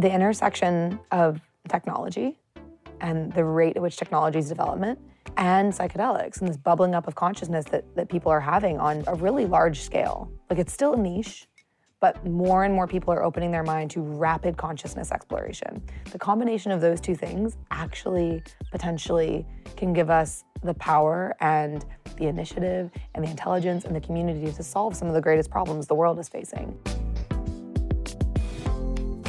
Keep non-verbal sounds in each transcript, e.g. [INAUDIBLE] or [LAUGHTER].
The intersection of technology and the rate at which technology's development and psychedelics and this bubbling up of consciousness that, that people are having on a really large scale. Like it's still a niche, but more and more people are opening their mind to rapid consciousness exploration. The combination of those two things actually potentially can give us the power and the initiative and the intelligence and the community to solve some of the greatest problems the world is facing.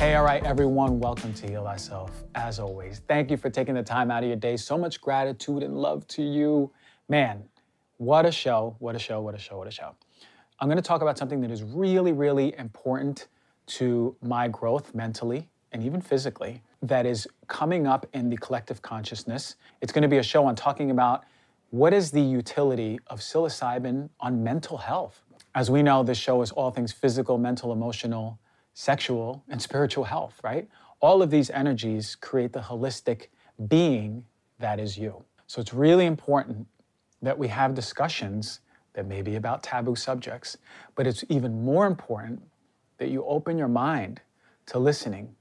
Hey, all right, everyone, welcome to Heal Thyself. As always, thank you for taking the time out of your day. So much gratitude and love to you. Man, what a show, what a show, what a show, what a show. I'm gonna talk about something that is really, really important to my growth mentally and even physically that is coming up in the collective consciousness. It's gonna be a show on talking about what is the utility of psilocybin on mental health. As we know, this show is all things physical, mental, emotional, sexual, and spiritual health, right? All of these energies create the holistic being that is you. So it's really important that we have discussions that may be about taboo subjects, but it's even more important that you open your mind to listening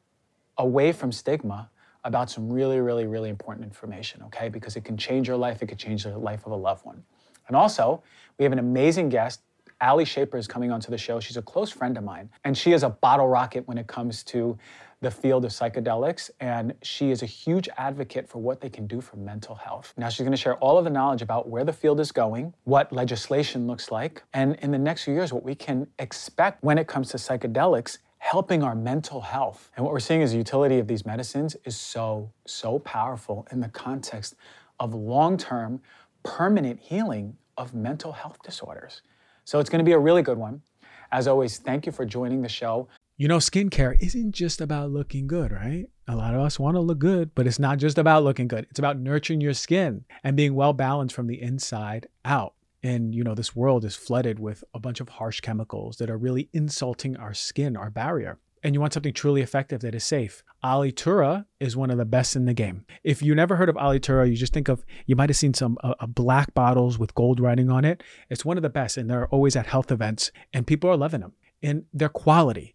away from stigma about some really, really, really important information, okay? Because it can change your life, it could change the life of a loved one. And also, we have an amazing guest Ali Shaper is coming onto the show. She's a close friend of mine, and she is a bottle rocket when it comes to the field of psychedelics, and she is a huge advocate for what they can do for mental health. Now, she's going to share all of the knowledge about where the field is going, what legislation looks like, and in the next few years, what we can expect when it comes to psychedelics helping our mental health. And what we're seeing is the utility of these medicines is so, so powerful in the context of long term, permanent healing of mental health disorders. So it's going to be a really good one. As always, thank you for joining the show. You know, skincare isn't just about looking good, right? A lot of us want to look good, but it's not just about looking good. It's about nurturing your skin and being well balanced from the inside out. And, you know, this world is flooded with a bunch of harsh chemicals that are really insulting our skin, our barrier and you want something truly effective that is safe, Alitura is one of the best in the game. If you never heard of Alitura, you just think of you might have seen some uh, uh, black bottles with gold writing on it. It's one of the best, and they're always at health events, and people are loving them. And their quality.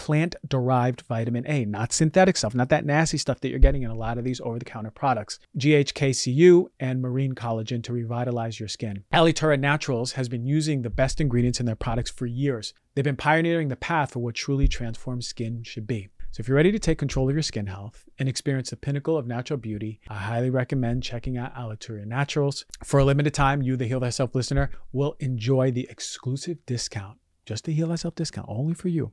plant derived vitamin A, not synthetic stuff, not that nasty stuff that you're getting in a lot of these over the counter products. GHKCU and marine collagen to revitalize your skin. Alitura Naturals has been using the best ingredients in their products for years. They've been pioneering the path for what truly transformed skin should be. So if you're ready to take control of your skin health and experience the pinnacle of natural beauty, I highly recommend checking out Alitura Naturals. For a limited time, you, the Heal Thyself listener, will enjoy the exclusive discount, just the Heal Thyself discount, only for you.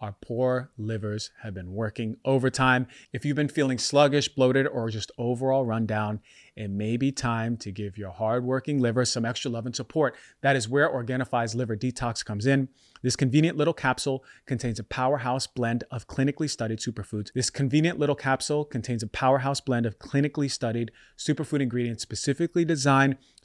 our poor livers have been working overtime. If you've been feeling sluggish, bloated, or just overall run down, it may be time to give your hardworking liver some extra love and support. That is where Organifi's Liver Detox comes in. This convenient little capsule contains a powerhouse blend of clinically studied superfoods. This convenient little capsule contains a powerhouse blend of clinically studied superfood ingredients specifically designed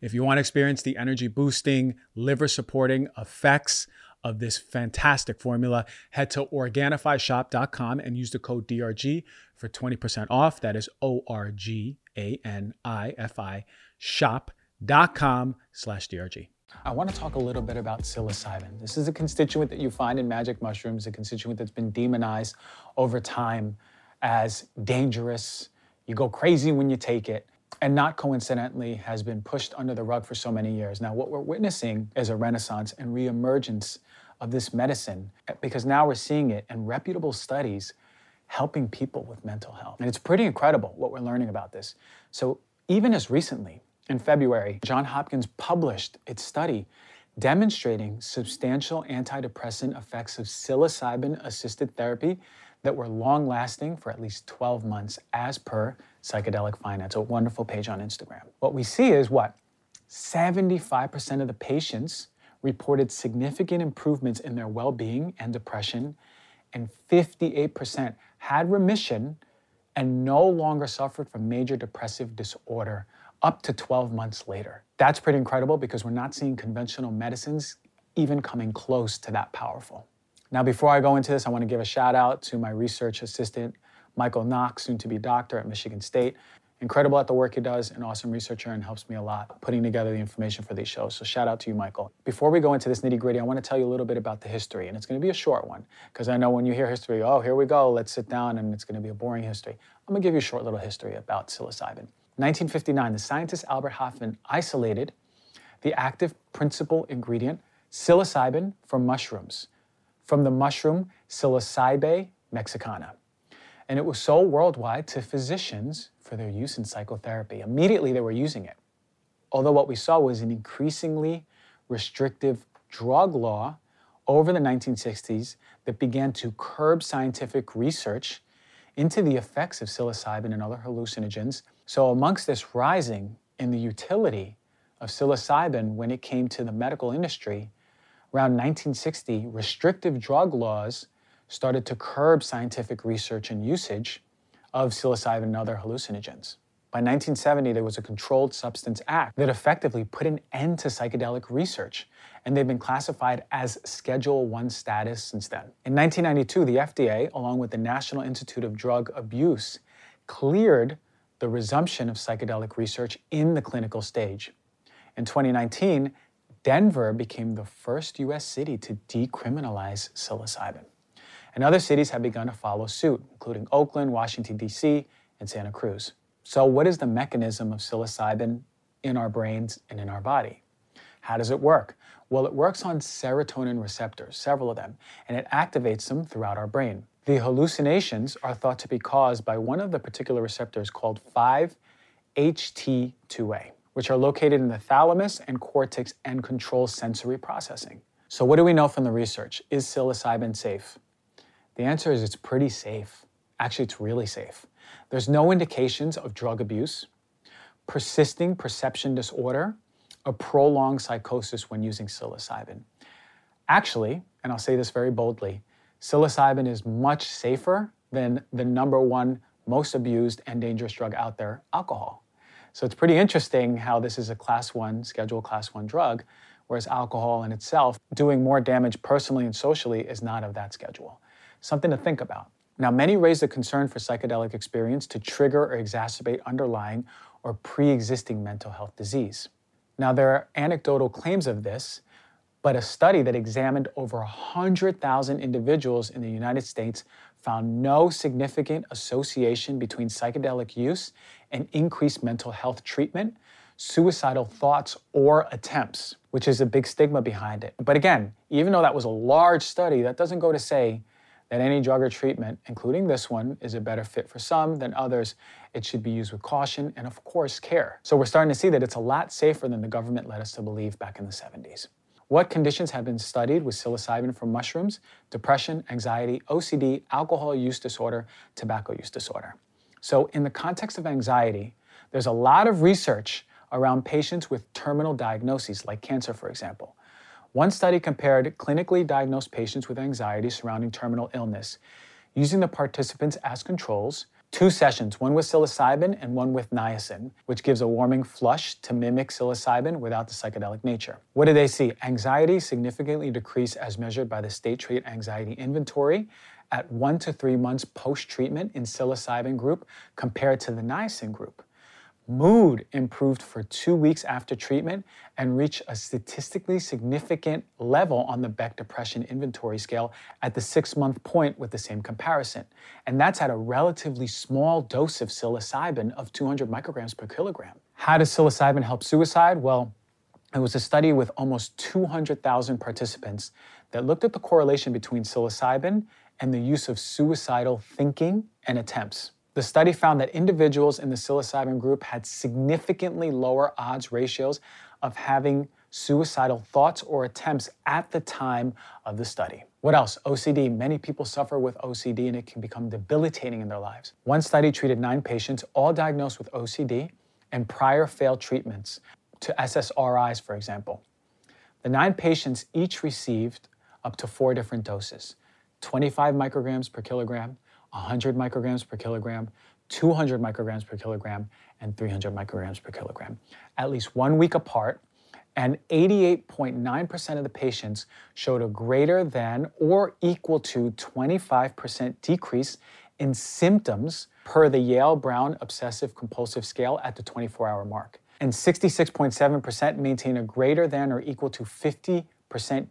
If you want to experience the energy boosting, liver supporting effects of this fantastic formula, head to organifishop.com and use the code DRG for 20% off. That is O R G A N I F I shop.com slash DRG. I want to talk a little bit about psilocybin. This is a constituent that you find in magic mushrooms, a constituent that's been demonized over time as dangerous. You go crazy when you take it, and not coincidentally has been pushed under the rug for so many years. Now, what we're witnessing is a renaissance and reemergence of this medicine eh, because now we're seeing it in reputable studies helping people with mental health. And it's pretty incredible what we're learning about this. So, even as recently in February, Johns Hopkins published its study demonstrating substantial antidepressant effects of psilocybin assisted therapy that were long lasting for at least 12 months, as per Psychedelic Finance, a wonderful page on Instagram. What we see is what? 75% of the patients reported significant improvements in their well being and depression, and 58% had remission and no longer suffered from major depressive disorder up to 12 months later. That's pretty incredible because we're not seeing conventional medicines even coming close to that powerful. Now, before I go into this, I want to give a shout out to my research assistant, Michael Knox, soon to be doctor at Michigan State. Incredible at the work he does, an awesome researcher, and helps me a lot putting together the information for these shows. So, shout out to you, Michael. Before we go into this nitty gritty, I want to tell you a little bit about the history, and it's going to be a short one because I know when you hear history, oh, here we go, let's sit down, and it's going to be a boring history. I'm going to give you a short little history about psilocybin. 1959, the scientist Albert Hofmann isolated the active principal ingredient, psilocybin, from mushrooms, from the mushroom Psilocybe mexicana. And it was sold worldwide to physicians for their use in psychotherapy. Immediately, they were using it. Although what we saw was an increasingly restrictive drug law over the 1960s that began to curb scientific research into the effects of psilocybin and other hallucinogens. So, amongst this rising in the utility of psilocybin when it came to the medical industry, around 1960, restrictive drug laws started to curb scientific research and usage of psilocybin and other hallucinogens. By 1970, there was a Controlled Substance Act that effectively put an end to psychedelic research, and they've been classified as Schedule 1 status since then. In 1992, the FDA, along with the National Institute of Drug Abuse, cleared the resumption of psychedelic research in the clinical stage. In 2019, Denver became the first US city to decriminalize psilocybin and other cities have begun to follow suit, including Oakland, Washington, D.C., and Santa Cruz. So, what is the mechanism of psilocybin in our brains and in our body? How does it work? Well, it works on serotonin receptors, several of them, and it activates them throughout our brain. The hallucinations are thought to be caused by one of the particular receptors called 5-HT2A, which are located in the thalamus and cortex and control sensory processing. So, what do we know from the research? Is psilocybin safe? The answer is it's pretty safe. Actually, it's really safe. There's no indications of drug abuse, persisting perception disorder, or prolonged psychosis when using psilocybin. Actually, and I'll say this very boldly, psilocybin is much safer than the number one most abused and dangerous drug out there, alcohol. So it's pretty interesting how this is a class one, schedule class one drug, whereas alcohol in itself, doing more damage personally and socially, is not of that schedule something to think about. Now, many raise the concern for psychedelic experience to trigger or exacerbate underlying or pre existing mental health disease. Now, there are anecdotal claims of this, but a study that examined over 100,000 individuals in the United States found no significant association between psychedelic use and increased mental health treatment, suicidal thoughts, or attempts, which is a big stigma behind it. But again, even though that was a large study, that doesn't go to say that any drug or treatment, including this one, is a better fit for some than others. It should be used with caution and, of course, care. So we're starting to see that it's a lot safer than the government led us to believe back in the 70s. What conditions have been studied with psilocybin from mushrooms? Depression, anxiety, OCD, alcohol use disorder, tobacco use disorder. So, in the context of anxiety, there's a lot of research around patients with terminal diagnoses, like cancer, for example. One study compared clinically diagnosed patients with anxiety surrounding terminal illness, using the participants as controls two sessions, one with psilocybin and one with niacin, which gives a warming flush to mimic psilocybin without the psychedelic nature. What did they see? Anxiety significantly decreased as measured by the State Trait Anxiety Inventory at one to three months post treatment in psilocybin group compared to the niacin group. Mood improved for two weeks after treatment and reached a statistically significant level on the Beck Depression Inventory Scale at the six month point with the same comparison. And that's at a relatively small dose of psilocybin of 200 micrograms per kilogram. How does psilocybin help suicide? Well, it was a study with almost 200,000 participants that looked at the correlation between psilocybin and the use of suicidal thinking and attempts. The study found that individuals in the psilocybin group had significantly lower odds ratios of having suicidal thoughts or attempts at the time of the study. What else? OCD. Many people suffer with OCD and it can become debilitating in their lives. One study treated nine patients, all diagnosed with OCD and prior failed treatments to SSRIs, for example. The nine patients each received up to four different doses 25 micrograms per kilogram, 100 micrograms per kilogram, 200 micrograms per kilogram, and 300 micrograms per kilogram, at least one week apart. And 88.9% of the patients showed a greater than or equal to 25% decrease in symptoms per the Yale Brown Obsessive Compulsive Scale at the 24 hour mark. And 66.7% maintain a greater than or equal to 50%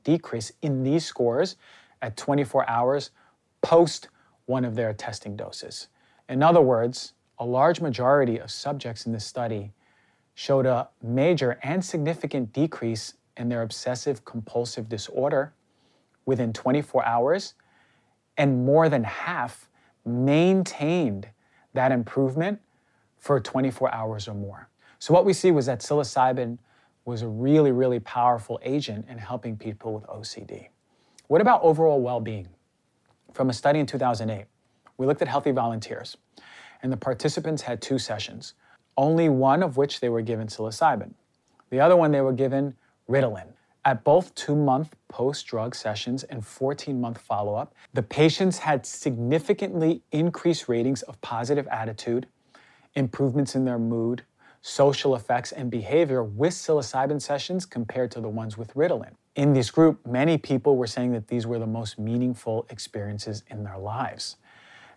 decrease in these scores at 24 hours post one of their testing doses. In other words, a large majority of subjects in this study showed a major and significant decrease in their obsessive compulsive disorder within 24 hours, and more than half maintained that improvement for 24 hours or more. So, what we see was that psilocybin was a really, really powerful agent in helping people with OCD. What about overall well being? From a study in 2008. We looked at healthy volunteers, and the participants had two sessions, only one of which they were given psilocybin. The other one they were given Ritalin. At both two month post drug sessions and 14 month follow up, the patients had significantly increased ratings of positive attitude, improvements in their mood, social effects, and behavior with psilocybin sessions compared to the ones with Ritalin in this group, many people were saying that these were the most meaningful experiences in their lives.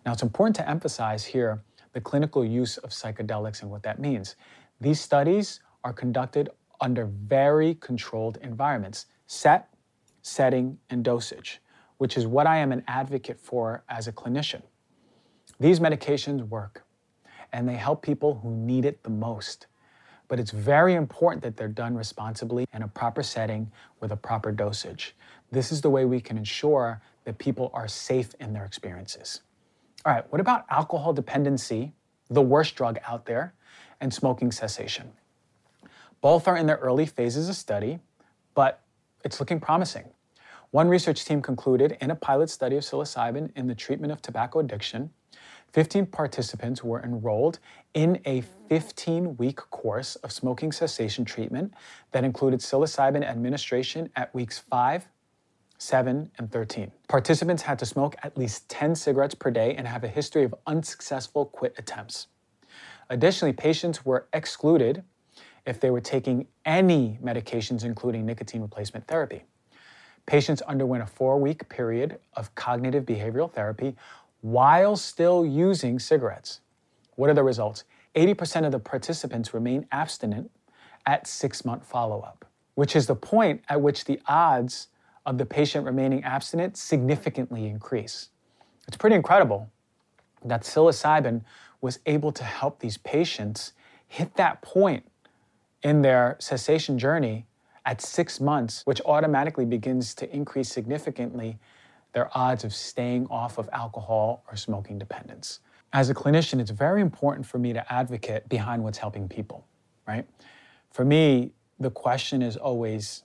Now, it's important to emphasize here the clinical use of psychedelics and what that means. These studies are conducted under very controlled environments set, setting, and dosage, which is what I am an advocate for as a clinician. These medications work, and they help people who need it the most but it's very important that they're done responsibly in a proper setting with a proper dosage. This is the way we can ensure that people are safe in their experiences. All right, what about alcohol dependency, the worst drug out there, and smoking cessation? Both are in their early phases of study, but it's looking promising. One research team concluded in a pilot study of psilocybin in the treatment of tobacco addiction 15 participants were enrolled in a 15 week course of smoking cessation treatment that included psilocybin administration at weeks 5, 7, and 13. Participants had to smoke at least 10 cigarettes per day and have a history of unsuccessful quit attempts. Additionally, patients were excluded if they were taking any medications, including nicotine replacement therapy. Patients underwent a four week period of cognitive behavioral therapy while still using cigarettes. What are the results? 80% of the participants remain abstinent at six month follow up, which is the point at which the odds of the patient remaining abstinent significantly increase. It's pretty incredible that psilocybin was able to help these patients hit that point in their cessation journey at six months, which automatically begins to increase significantly their odds of staying off of alcohol or smoking dependence. As a clinician, it's very important for me to advocate behind what's helping people, right? For me, the question is always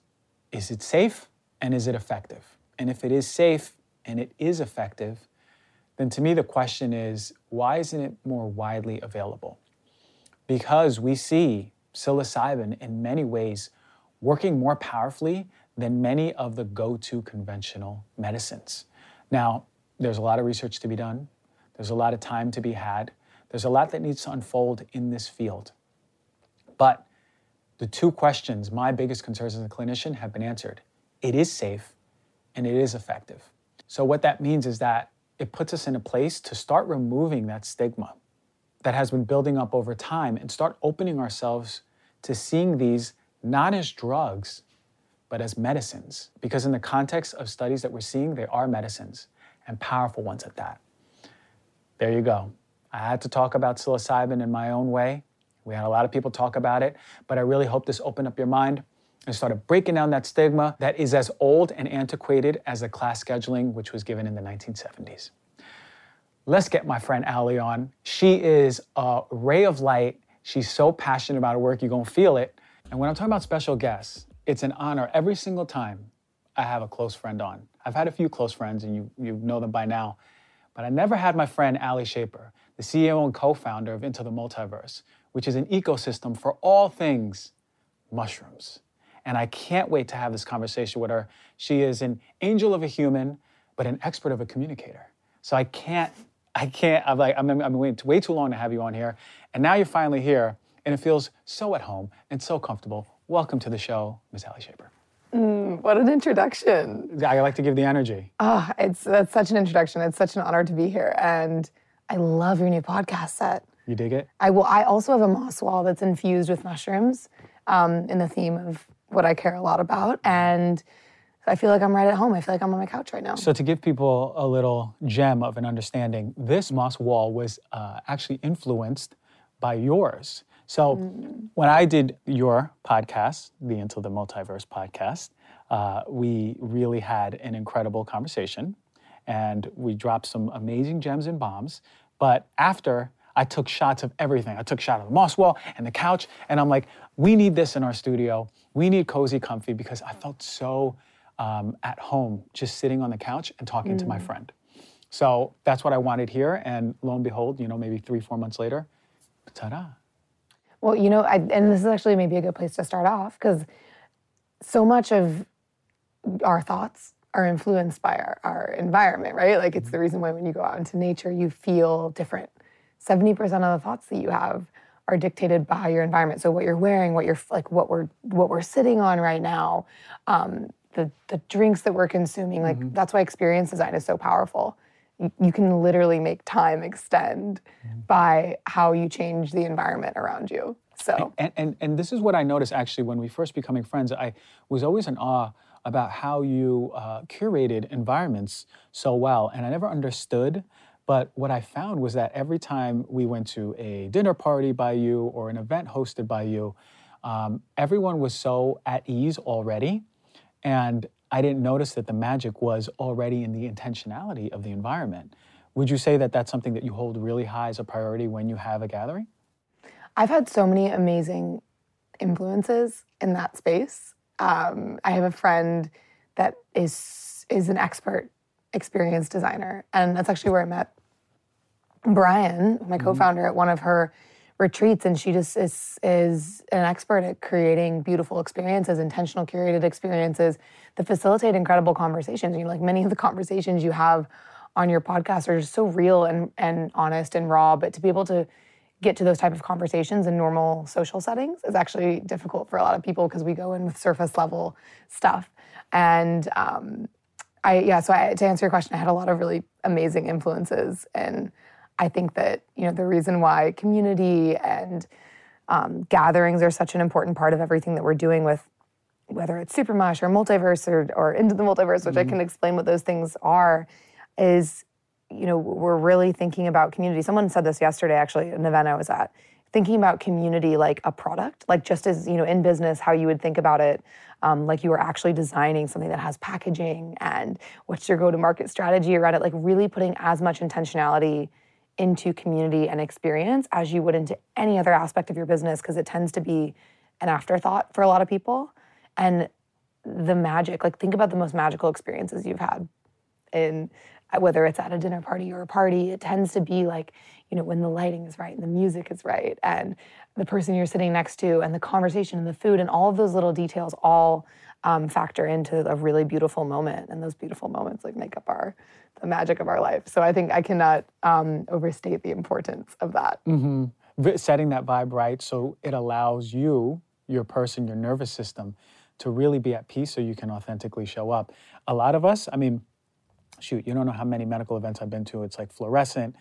is it safe and is it effective? And if it is safe and it is effective, then to me the question is why isn't it more widely available? Because we see psilocybin in many ways working more powerfully than many of the go to conventional medicines. Now, there's a lot of research to be done, there's a lot of time to be had, There's a lot that needs to unfold in this field. But the two questions, my biggest concerns as a clinician, have been answered. It is safe and it is effective. So, what that means is that it puts us in a place to start removing that stigma that has been building up over time and start opening ourselves to seeing these not as drugs, but as medicines. Because in the context of studies that we're seeing, they are medicines and powerful ones at that. There you go. I had to talk about psilocybin in my own way. We had a lot of people talk about it, but I really hope this opened up your mind and started breaking down that stigma that is as old and antiquated as the class scheduling which was given in the 1970s. Let's get my friend Allie on. She is a ray of light. She's so passionate about her work, you're gonna feel it. And when I'm talking about special guests, it's an honor every single time I have a close friend on. I've had a few close friends, and you, you know them by now, but I never had my friend Ali Shaper, the CEO and co founder of Into the Multiverse, which is an ecosystem for all things mushrooms. And I can't wait to have this conversation with her. She is an angel of a human, but an expert of a communicator. So I can't, I can't, I'm like, I'm, I'm waiting way too long to have you on here. And now you're finally here, and it feels so at home and so comfortable. Welcome to the show, Ms. Allie Shaper. Mm, what an introduction. I like to give the energy. Oh, it's that's such an introduction. It's such an honor to be here. And I love your new podcast set. You dig it? I will I also have a moss wall that's infused with mushrooms um, in the theme of what I care a lot about. And I feel like I'm right at home. I feel like I'm on my couch right now. So, to give people a little gem of an understanding, this moss wall was uh, actually influenced by yours. So, mm. when I did your podcast, the Into the Multiverse podcast, uh, we really had an incredible conversation and we dropped some amazing gems and bombs. But after, I took shots of everything. I took a shot of the moss wall and the couch, and I'm like, we need this in our studio. We need cozy, comfy because I felt so um, at home just sitting on the couch and talking mm. to my mm. friend. So that's what I wanted here, and lo and behold, you know, maybe three, four months later, ta-da! Well, you know, I, and this is actually maybe a good place to start off because so much of our thoughts are influenced by our, our environment, right? Like it's the reason why when you go out into nature, you feel different. 70% of the thoughts that you have are dictated by your environment. So what you're wearing, what you're like, what we're what we're sitting on right now, um, the the drinks that we're consuming, like mm-hmm. that's why experience design is so powerful. You, can literally make time extend mm-hmm. by how you change the environment around you. So and, and and this is what I noticed actually when we first becoming friends. I was always in awe about how you uh, curated environments so well. And I never understood, but what I found was that every time we went to a dinner party by you or an event hosted by you, um, everyone was so at ease already. And I didn't notice that the magic was already in the intentionality of the environment. Would you say that that's something that you hold really high as a priority when you have a gathering? I've had so many amazing influences in that space. Um, I have a friend that is is an expert experience designer, and that's actually where I met Brian, my mm-hmm. co-founder, at one of her retreats, and she just is is an expert at creating beautiful experiences, intentional curated experiences that facilitate incredible conversations. You know, like many of the conversations you have on your podcast are just so real and and honest and raw, but to be able to get to those type of conversations in normal social settings is actually difficult for a lot of people because we go in with surface level stuff. And um, I, yeah, so I, to answer your question, I had a lot of really amazing influences. And I think that, you know, the reason why community and um, gatherings are such an important part of everything that we're doing with whether it's Supermush or Multiverse or, or Into the Multiverse, which mm-hmm. I can explain what those things are, is you know, we're really thinking about community. Someone said this yesterday, actually, an event I was at, thinking about community like a product, like just as, you know, in business, how you would think about it, um, like you were actually designing something that has packaging and what's your go to market strategy around it, like really putting as much intentionality into community and experience as you would into any other aspect of your business, because it tends to be an afterthought for a lot of people. And the magic, like think about the most magical experiences you've had in uh, whether it's at a dinner party or a party, it tends to be like, you know, when the lighting is right and the music is right and the person you're sitting next to and the conversation and the food and all of those little details all um, factor into a really beautiful moment, and those beautiful moments like make up our the magic of our life. So I think I cannot um, overstate the importance of that. Mm-hmm. Setting that vibe right, so it allows you, your person, your nervous system, to really be at peace, so you can authentically show up. A lot of us, I mean, shoot, you don't know how many medical events I've been to. It's like fluorescent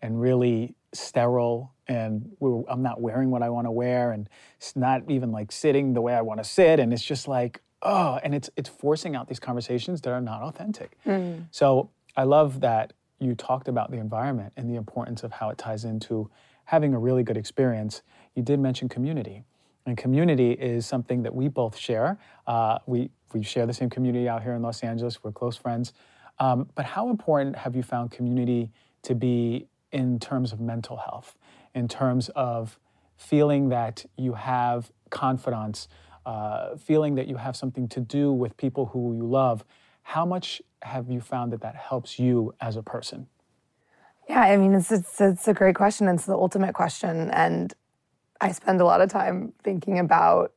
and really sterile and I'm not wearing what I want to wear and it's not even like sitting the way I want to sit and it's just like oh and it's it's forcing out these conversations that are not authentic. Mm. So I love that you talked about the environment and the importance of how it ties into having a really good experience. You did mention community. And community is something that we both share. Uh, we, we share the same community out here in Los Angeles. We're close friends. Um, but how important have you found community to be in terms of mental health, in terms of feeling that you have confidence, uh, feeling that you have something to do with people who you love. How much have you found that that helps you as a person? Yeah, I mean, it's, it's, it's a great question. It's the ultimate question. And I spend a lot of time thinking about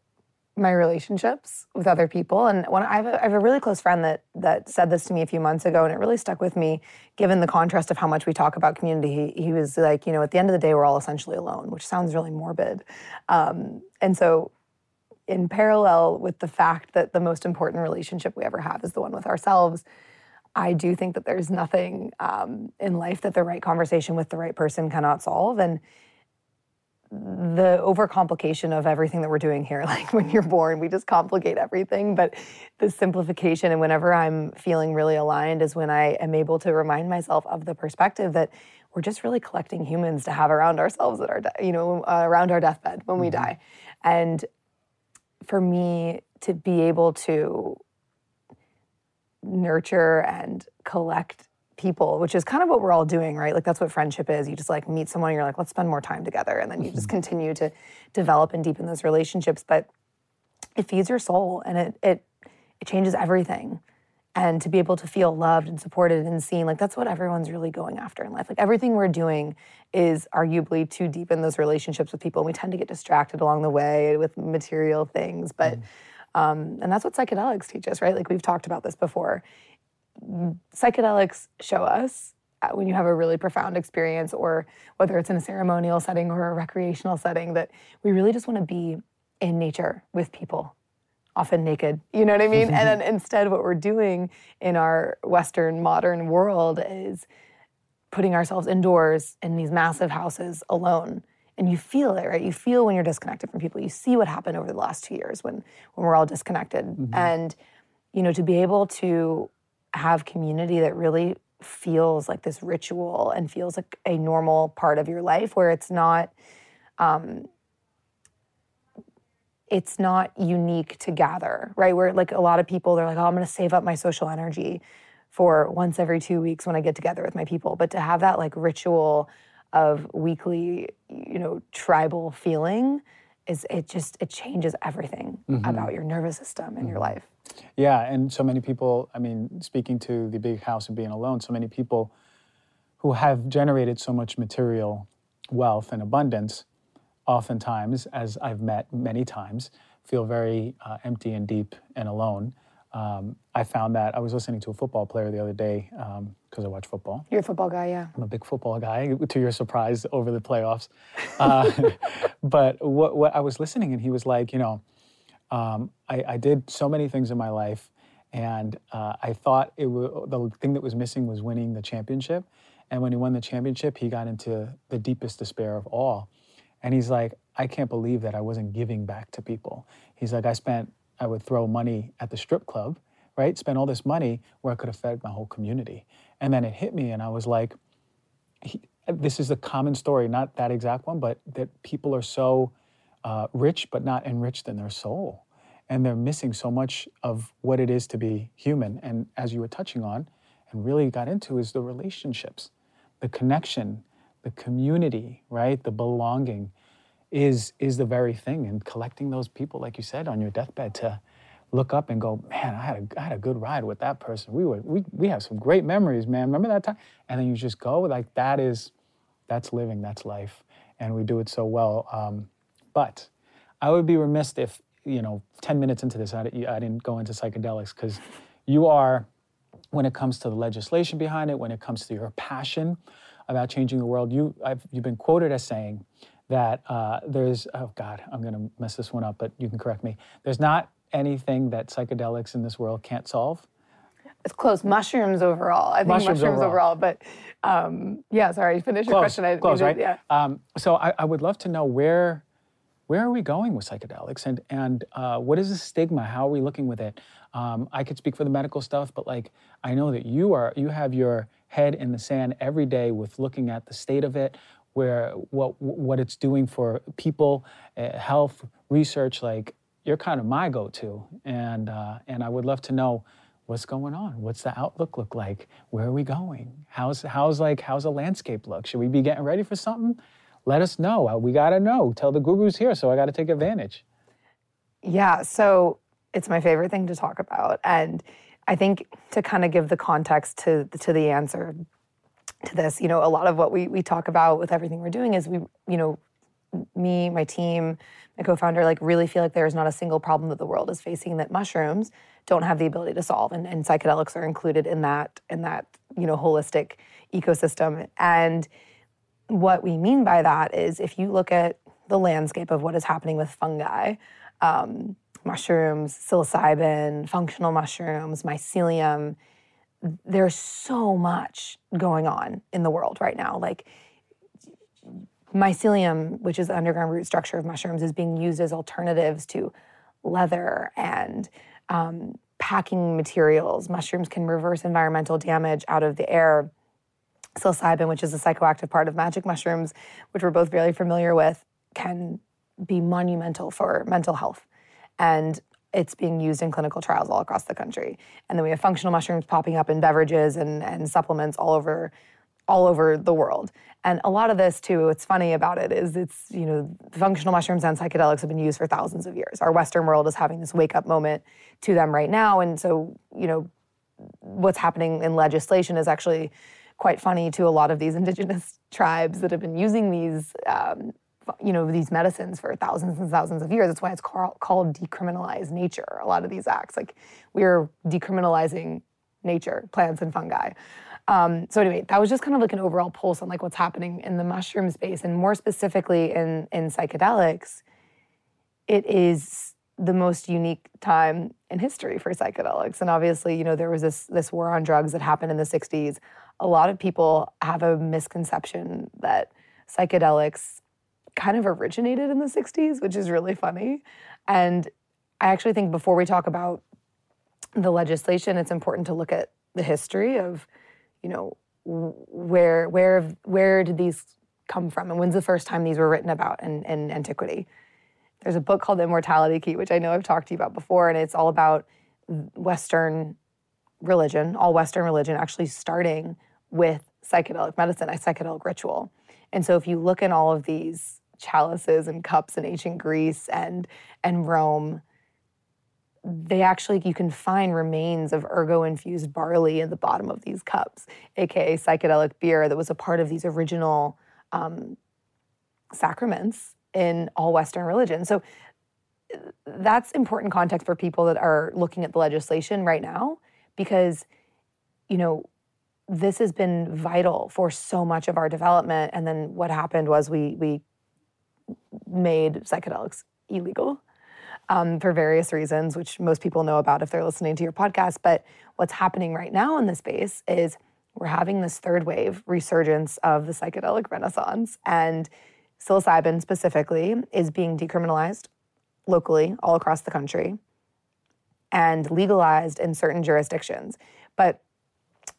my relationships with other people. And when I have, a, I have a really close friend that that said this to me a few months ago, and it really stuck with me, given the contrast of how much we talk about community. He, he was like, you know, at the end of the day, we're all essentially alone, which sounds really morbid. Um, and so, in parallel with the fact that the most important relationship we ever have is the one with ourselves, I do think that there's nothing um, in life that the right conversation with the right person cannot solve. And the overcomplication of everything that we're doing here. [LAUGHS] Like when you're born, we just complicate everything. But the simplification, and whenever I'm feeling really aligned, is when I am able to remind myself of the perspective that we're just really collecting humans to have around ourselves at our, you know, uh, around our deathbed when we mm-hmm. die. And for me to be able to nurture and collect people, which is kind of what we're all doing, right? Like that's what friendship is. You just like meet someone, you're like, let's spend more time together. And then you just mm-hmm. continue to develop and deepen those relationships. But it feeds your soul and it it it changes everything. And to be able to feel loved and supported and seen, like that's what everyone's really going after in life. Like everything we're doing is arguably to deepen those relationships with people. And we tend to get distracted along the way with material things. But mm. um, and that's what psychedelics teach us, right? Like we've talked about this before psychedelics show us uh, when you have a really profound experience, or whether it's in a ceremonial setting or a recreational setting, that we really just want to be in nature with people, often naked. You know what I mean? and [LAUGHS] then instead, what we're doing in our Western modern world is putting ourselves indoors in these massive houses alone. And you feel it, right? You feel when you're disconnected from people. You see what happened over the last two years when when we're all disconnected. Mm-hmm. And you know, to be able to have community that really feels like this ritual and feels like a normal part of your life where it's not um, it's not unique to gather right where like a lot of people they're like oh i'm going to save up my social energy for once every two weeks when i get together with my people but to have that like ritual of weekly you know tribal feeling is it just it changes everything mm-hmm. about your nervous system and mm-hmm. your life yeah, and so many people, I mean, speaking to the big house and being alone, so many people who have generated so much material wealth and abundance, oftentimes, as I've met many times, feel very uh, empty and deep and alone. Um, I found that I was listening to a football player the other day because um, I watch football. You're a football guy, yeah. I'm a big football guy, [LAUGHS] to your surprise, over the playoffs. Uh, [LAUGHS] but what, what I was listening, and he was like, you know, um, I, I, did so many things in my life, and uh, I thought it was, the thing that was missing was winning the championship. And when he won the championship, he got into the deepest despair of all. And he's like, I can't believe that I wasn't giving back to people. He's like, I spent, I would throw money at the strip club, right? Spend all this money where I could have fed my whole community. And then it hit me, and I was like, he, this is a common story, not that exact one, but that people are so uh, rich but not enriched in their soul. And they're missing so much of what it is to be human. And as you were touching on and really got into, is the relationships, the connection, the community, right? The belonging is, is the very thing. And collecting those people, like you said, on your deathbed to look up and go, man, I had a, I had a good ride with that person. We were we we have some great memories, man. Remember that time? And then you just go like that is that's living, that's life, and we do it so well. Um, but I would be remiss if you know, 10 minutes into this, I, I didn't go into psychedelics because you are, when it comes to the legislation behind it, when it comes to your passion about changing the world, you, I've, you've been quoted as saying that uh, there's, oh God, I'm going to mess this one up, but you can correct me. There's not anything that psychedelics in this world can't solve. It's close. Mushrooms overall. I think mushrooms, mushrooms overall. overall. But um, yeah, sorry, finish your question. I, close, right? Yeah. Um, so I, I would love to know where where are we going with psychedelics and and uh, what is the stigma how are we looking with it um, i could speak for the medical stuff but like i know that you are you have your head in the sand every day with looking at the state of it where what what it's doing for people uh, health research like you're kind of my go-to and uh, and i would love to know what's going on what's the outlook look like where are we going how's how's like how's the landscape look should we be getting ready for something let us know. Uh, we got to know. Tell the guru's here, so I got to take advantage. Yeah, so it's my favorite thing to talk about. And I think to kind of give the context to, to the answer to this, you know, a lot of what we, we talk about with everything we're doing is we, you know, me, my team, my co-founder, like really feel like there is not a single problem that the world is facing that mushrooms don't have the ability to solve. And, and psychedelics are included in that, in that, you know, holistic ecosystem. And what we mean by that is if you look at the landscape of what is happening with fungi, um, mushrooms, psilocybin, functional mushrooms, mycelium, there's so much going on in the world right now. Like mycelium, which is the underground root structure of mushrooms, is being used as alternatives to leather and um, packing materials. Mushrooms can reverse environmental damage out of the air psilocybin, which is a psychoactive part of magic mushrooms, which we're both very familiar with, can be monumental for mental health. And it's being used in clinical trials all across the country. And then we have functional mushrooms popping up in beverages and, and supplements all over all over the world. And a lot of this too, what's funny about it is it's, you know, functional mushrooms and psychedelics have been used for thousands of years. Our Western world is having this wake up moment to them right now. And so, you know, what's happening in legislation is actually quite funny to a lot of these [LAUGHS] indigenous tribes that have been using these um, you know these medicines for thousands and thousands of years. That's why it's called, called decriminalized nature a lot of these acts. Like we're decriminalizing nature plants and fungi. Um, so anyway that was just kind of like an overall pulse on like what's happening in the mushroom space. And more specifically in in psychedelics it is the most unique time in history for psychedelics. And obviously you know there was this this war on drugs that happened in the 60s a lot of people have a misconception that psychedelics kind of originated in the 60s, which is really funny. And I actually think before we talk about the legislation, it's important to look at the history of, you know, where where where did these come from and when's the first time these were written about in, in antiquity. There's a book called The Immortality Key, which I know I've talked to you about before, and it's all about Western religion, all Western religion, actually starting with psychedelic medicine, a psychedelic ritual. And so if you look in all of these chalices and cups in ancient Greece and and Rome, they actually you can find remains of ergot infused barley in the bottom of these cups, aka psychedelic beer that was a part of these original um, sacraments in all Western religions. So that's important context for people that are looking at the legislation right now because you know this has been vital for so much of our development. And then what happened was we we made psychedelics illegal um, for various reasons, which most people know about if they're listening to your podcast. But what's happening right now in the space is we're having this third wave resurgence of the psychedelic renaissance, and psilocybin specifically is being decriminalized locally all across the country and legalized in certain jurisdictions. But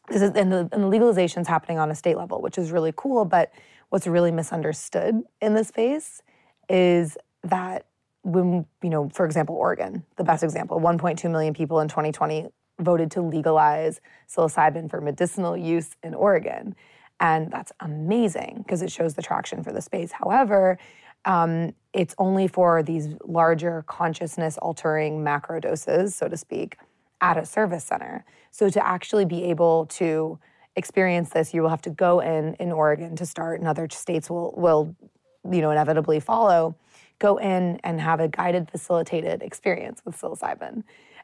this is and the, and the legalization is happening on a state level, which is really cool. But what's really misunderstood in this space is that when you know, for example, Oregon, the best example, 1.2 million people in 2020 voted to legalize psilocybin for medicinal use in Oregon. And that's amazing because it shows the traction for the space. However, um, it's only for these larger consciousness altering macro doses, so to speak, at a service center. So to actually be able to experience this, you will have to go in in Oregon to start, and other states will will you know inevitably follow go in and have a guided, facilitated experience with psilocybin.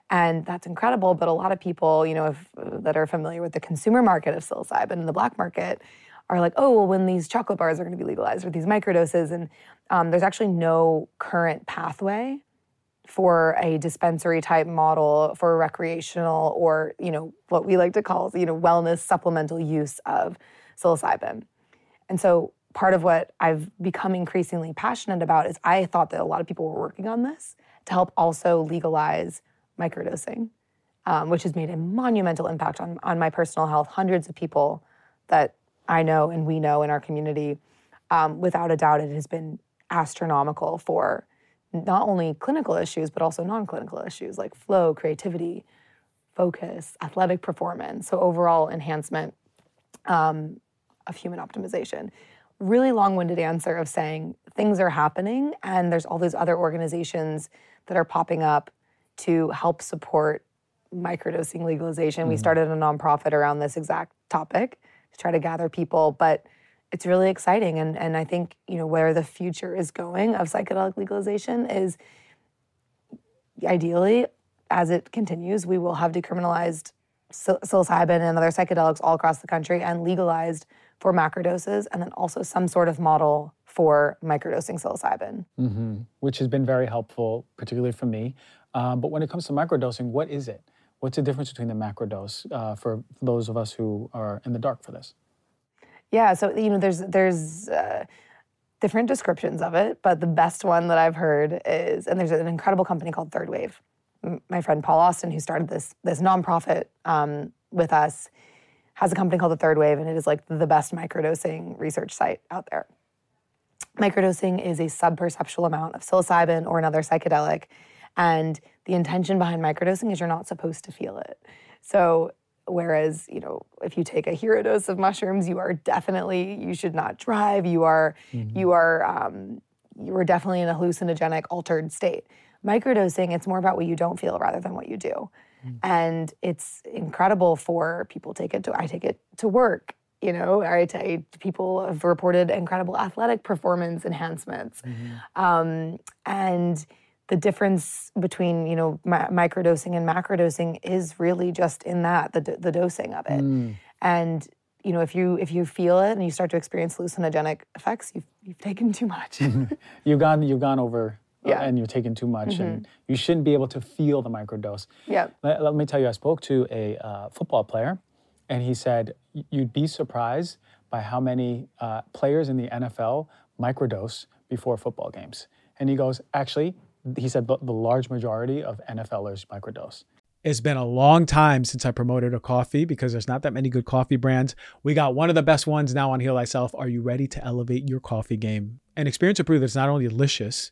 And that's incredible. But a lot of people, you know, if, that are familiar with the consumer market of psilocybin and the black market are like, oh, well, when these chocolate bars are going to be legalized or these microdoses. And um, there's actually no current pathway for a dispensary type model for recreational or, you know, what we like to call, you know, wellness supplemental use of psilocybin. And so part of what I've become increasingly passionate about is I thought that a lot of people were working on this to help also legalize microdosing, um, which has made a monumental impact on, on my personal health. Hundreds of people that I know and we know in our community, um, without a doubt, it has been astronomical for not only clinical issues, but also non clinical issues like flow, creativity, focus, athletic performance. So, overall enhancement um, of human optimization. Really long winded answer of saying things are happening, and there's all these other organizations that are popping up to help support microdosing legalization. Mm-hmm. We started a nonprofit around this exact topic to try to gather people, but it's really exciting. And, and I think, you know, where the future is going of psychedelic legalization is ideally, as it continues, we will have decriminalized psilocybin and other psychedelics all across the country and legalized for macrodoses, and then also some sort of model for microdosing psilocybin. Mm-hmm. Which has been very helpful, particularly for me. Um, but when it comes to microdosing, what is it? What's the difference between the macrodose uh, for, for those of us who are in the dark for this? Yeah, so you know, there's there's uh, different descriptions of it, but the best one that I've heard is, and there's an incredible company called Third Wave. My friend Paul Austin, who started this this nonprofit um, with us, has a company called the Third Wave, and it is like the best microdosing research site out there. Microdosing is a subperceptual amount of psilocybin or another psychedelic, and the intention behind microdosing is you're not supposed to feel it. So Whereas, you know, if you take a hero dose of mushrooms, you are definitely you should not drive. You are mm-hmm. you are um, you are definitely in a hallucinogenic, altered state. Microdosing, it's more about what you don't feel rather than what you do, mm-hmm. and it's incredible for people take it to. I take it to work. You know, I, I people have reported incredible athletic performance enhancements, mm-hmm. um, and the difference between you know mi- microdosing and macrodosing is really just in that the, the dosing of it mm. and you know if you if you feel it and you start to experience hallucinogenic effects you've, you've taken too much [LAUGHS] you've gone you've gone over uh, yeah. and you're taking too much mm-hmm. and you shouldn't be able to feel the microdose yeah let, let me tell you i spoke to a uh, football player and he said you'd be surprised by how many uh, players in the nfl microdose before football games and he goes actually he said the, the large majority of NFLers microdose. It's been a long time since I promoted a coffee because there's not that many good coffee brands. We got one of the best ones now on Heal Thyself. Are you ready to elevate your coffee game? And experience will prove that it's not only delicious,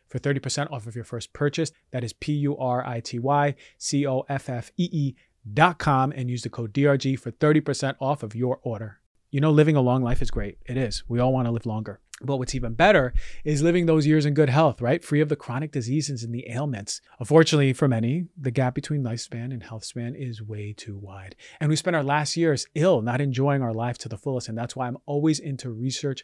for 30% off of your first purchase. That is P U R I T Y C O F F E E dot com and use the code DRG for 30% off of your order. You know, living a long life is great. It is. We all want to live longer. But what's even better is living those years in good health, right? Free of the chronic diseases and the ailments. Unfortunately, for many, the gap between lifespan and health span is way too wide. And we spend our last years ill, not enjoying our life to the fullest. And that's why I'm always into research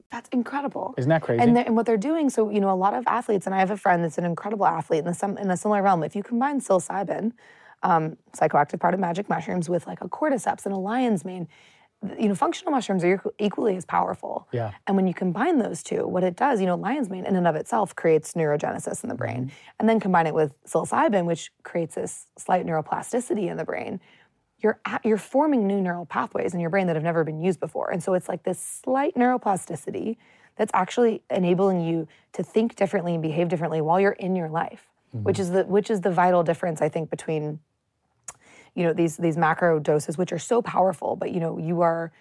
That's incredible. Isn't that crazy? And, and what they're doing, so you know, a lot of athletes, and I have a friend that's an incredible athlete in, the, in a similar realm. If you combine psilocybin, um, psychoactive part of magic mushrooms, with like a cordyceps and a lion's mane, you know, functional mushrooms are equally as powerful. Yeah. And when you combine those two, what it does, you know, lion's mane in and of itself creates neurogenesis in the brain, mm-hmm. and then combine it with psilocybin, which creates this slight neuroplasticity in the brain you're at, you're forming new neural pathways in your brain that have never been used before. And so it's like this slight neuroplasticity that's actually enabling you to think differently and behave differently while you're in your life, mm-hmm. which is the which is the vital difference I think between you know these these macro doses which are so powerful, but you know you are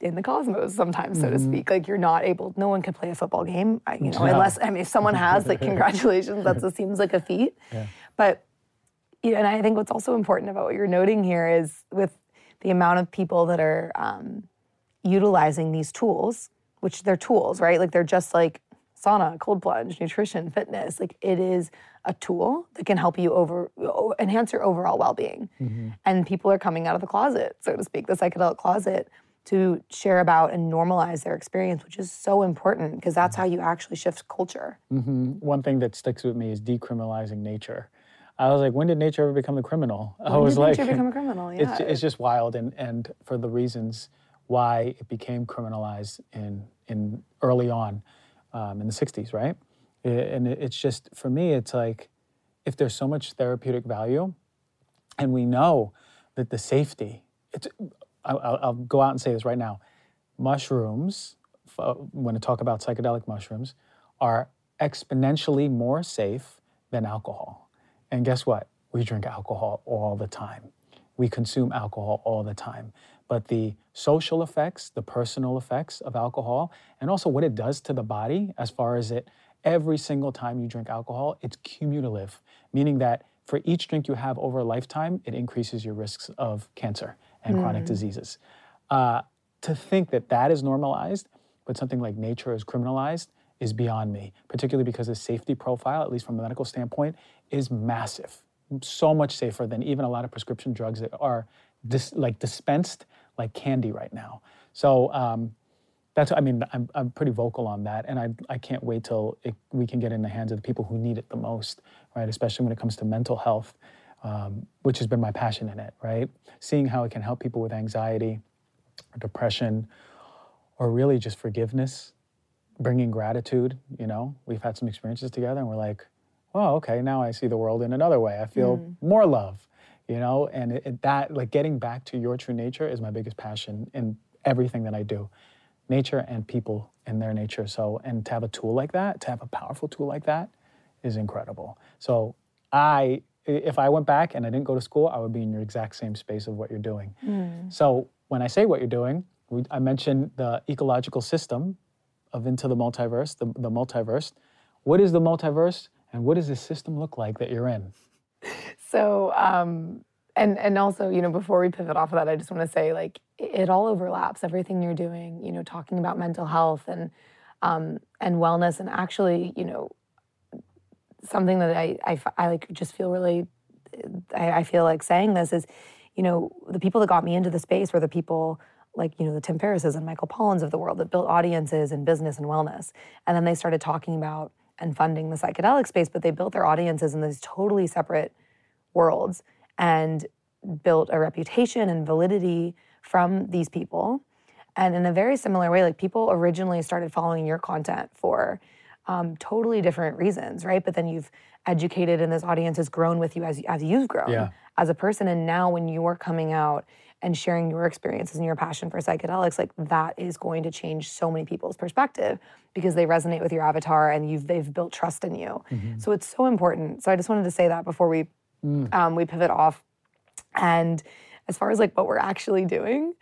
in the cosmos sometimes, so mm-hmm. to speak. Like you're not able, no one can play a football game, you know, unless I mean if someone has, like [LAUGHS] congratulations, that [LAUGHS] seems like a feat. Yeah. But you know, and I think what's also important about what you're noting here is with the amount of people that are um, utilizing these tools, which they're tools, right? Like they're just like sauna, cold plunge, nutrition, fitness. Like it is a tool that can help you over enhance your overall well-being. Mm-hmm. And people are coming out of the closet, so to speak, the psychedelic closet to share about and normalize their experience, which is so important because that's how you actually shift culture. Mm-hmm. One thing that sticks with me is decriminalizing nature. I was like, when did nature ever become a criminal? [LAUGHS] When I was did like, nature become a criminal? [LAUGHS] Yeah. It's, it's just wild, and and for the reasons why it became criminalized in in early on um, in the '60s, right? And it's just for me, it's like if there's so much therapeutic value, and we know that the safety, it's I'll, I'll go out and say this right now, mushrooms, when I talk about psychedelic mushrooms, are exponentially more safe than alcohol. And guess what? We drink alcohol all the time. We consume alcohol all the time. But the social effects, the personal effects of alcohol, and also what it does to the body as far as it, every single time you drink alcohol, it's cumulative, meaning that for each drink you have over a lifetime, it increases your risks of cancer and mm. chronic diseases. Uh, to think that that is normalized, but something like nature is criminalized, is beyond me, particularly because the safety profile, at least from a medical standpoint, is massive. So much safer than even a lot of prescription drugs that are dis- like dispensed like candy right now. So um, that's, I mean, I'm, I'm pretty vocal on that. And I, I can't wait till it, we can get in the hands of the people who need it the most, right? Especially when it comes to mental health, um, which has been my passion in it, right? Seeing how it can help people with anxiety, or depression, or really just forgiveness bringing gratitude. You know, we've had some experiences together, and we're like, oh, okay, now I see the world in another way. I feel Mm. more love. You know, and it, it- that like getting back to your true nature is my biggest passion in everything that I do, nature and people and their nature. So, and to have a tool like that, to have a powerful tool like that, is incredible. So, I if I went back and I didn't go to school, I would be in your exact same space of what you're doing. So when I say what you're doing, we, I mentioned the ecological system of Into the Multiverse, the, the multiverse. What is the multiverse and what does this system look like that you're in? So, um, and and also, you know, before we pivot off of that, I just want to say, like, it, it all overlaps. Everything you're doing, you know, talking about mental health and um, and wellness, and actually, you know, something that I, I, I like just feel really, I, I feel like saying this is, you know, the people that got me into the space were the people like you know the Tim Ferrisses and Michael Pollans of the world that built audiences in business and wellness, and then they started talking about and funding the psychedelic space, but they built their audiences in these totally separate worlds and built a reputation and validity from these people. And in a very similar way, like people originally started following your content for um, totally different reasons, right? But then you've educated and this audience has grown with you as, as you've grown Yeah. as a person. And now when you're coming out and sharing your experiences and your passion for psychedelics, like that is going to change so many people's perspective because they resonate with your avatar and you've they've built trust in you. So it's so important. So I just wanted to say that before we um, we pivot off. And as far as like what we're actually doing,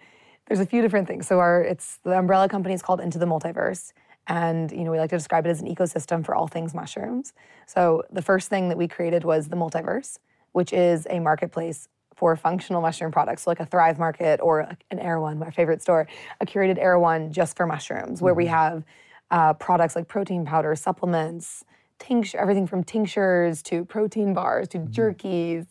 there's a few different things. So our it's the umbrella company is called Into the Multiverse. And you know, we like to describe it as an ecosystem for all things mushrooms. So the first thing that we created was the multiverse, which is a marketplace for functional mushroom products, so like a Thrive Market or an Erewhon, my favorite store, a curated Erewhon just for mushrooms, where we have uh, products like protein powder, supplements, tincture, everything from tinctures to protein bars to jerkies,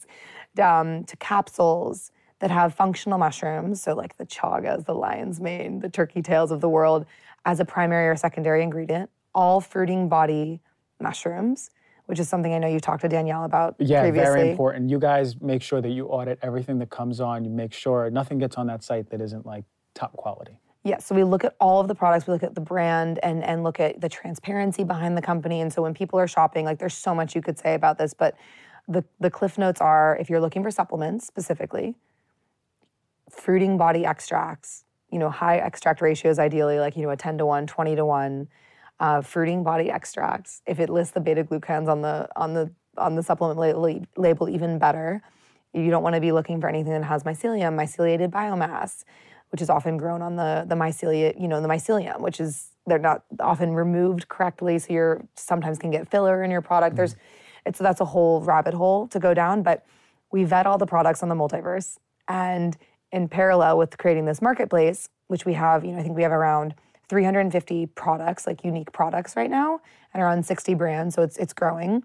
um, to capsules that have functional mushrooms, so like the chagas, the lion's mane, the turkey tails of the world, as a primary or secondary ingredient, all fruiting body mushrooms, which is something I know you talked to Danielle about Yeah, previously. very important. You guys make sure that you audit everything that comes on. You make sure nothing gets on that site that isn't like top quality. Yes, so we look at all of the products, we look at the brand and and look at the transparency behind the company. And so when people are shopping, like there's so much you could say about this, but the the cliff notes are if you're looking for supplements specifically, fruiting body extracts, you know, high extract ratios ideally, like you know, a 10 to 1, 20 to 1, uh, fruiting body extracts. If it lists the beta glucans on the on the on the supplement label, label even better. You don't want to be looking for anything that has mycelium, myceliated biomass, which is often grown on the the mycelia, you know, the mycelium, which is they're not often removed correctly, so you're sometimes can get filler in your product. There's it's that's a whole rabbit hole to go down, but we vet all the products on the multiverse and in parallel with creating this marketplace, which we have, you know, I think we have around 350 products, like unique products right now, and around 60 brands, so it's it's growing.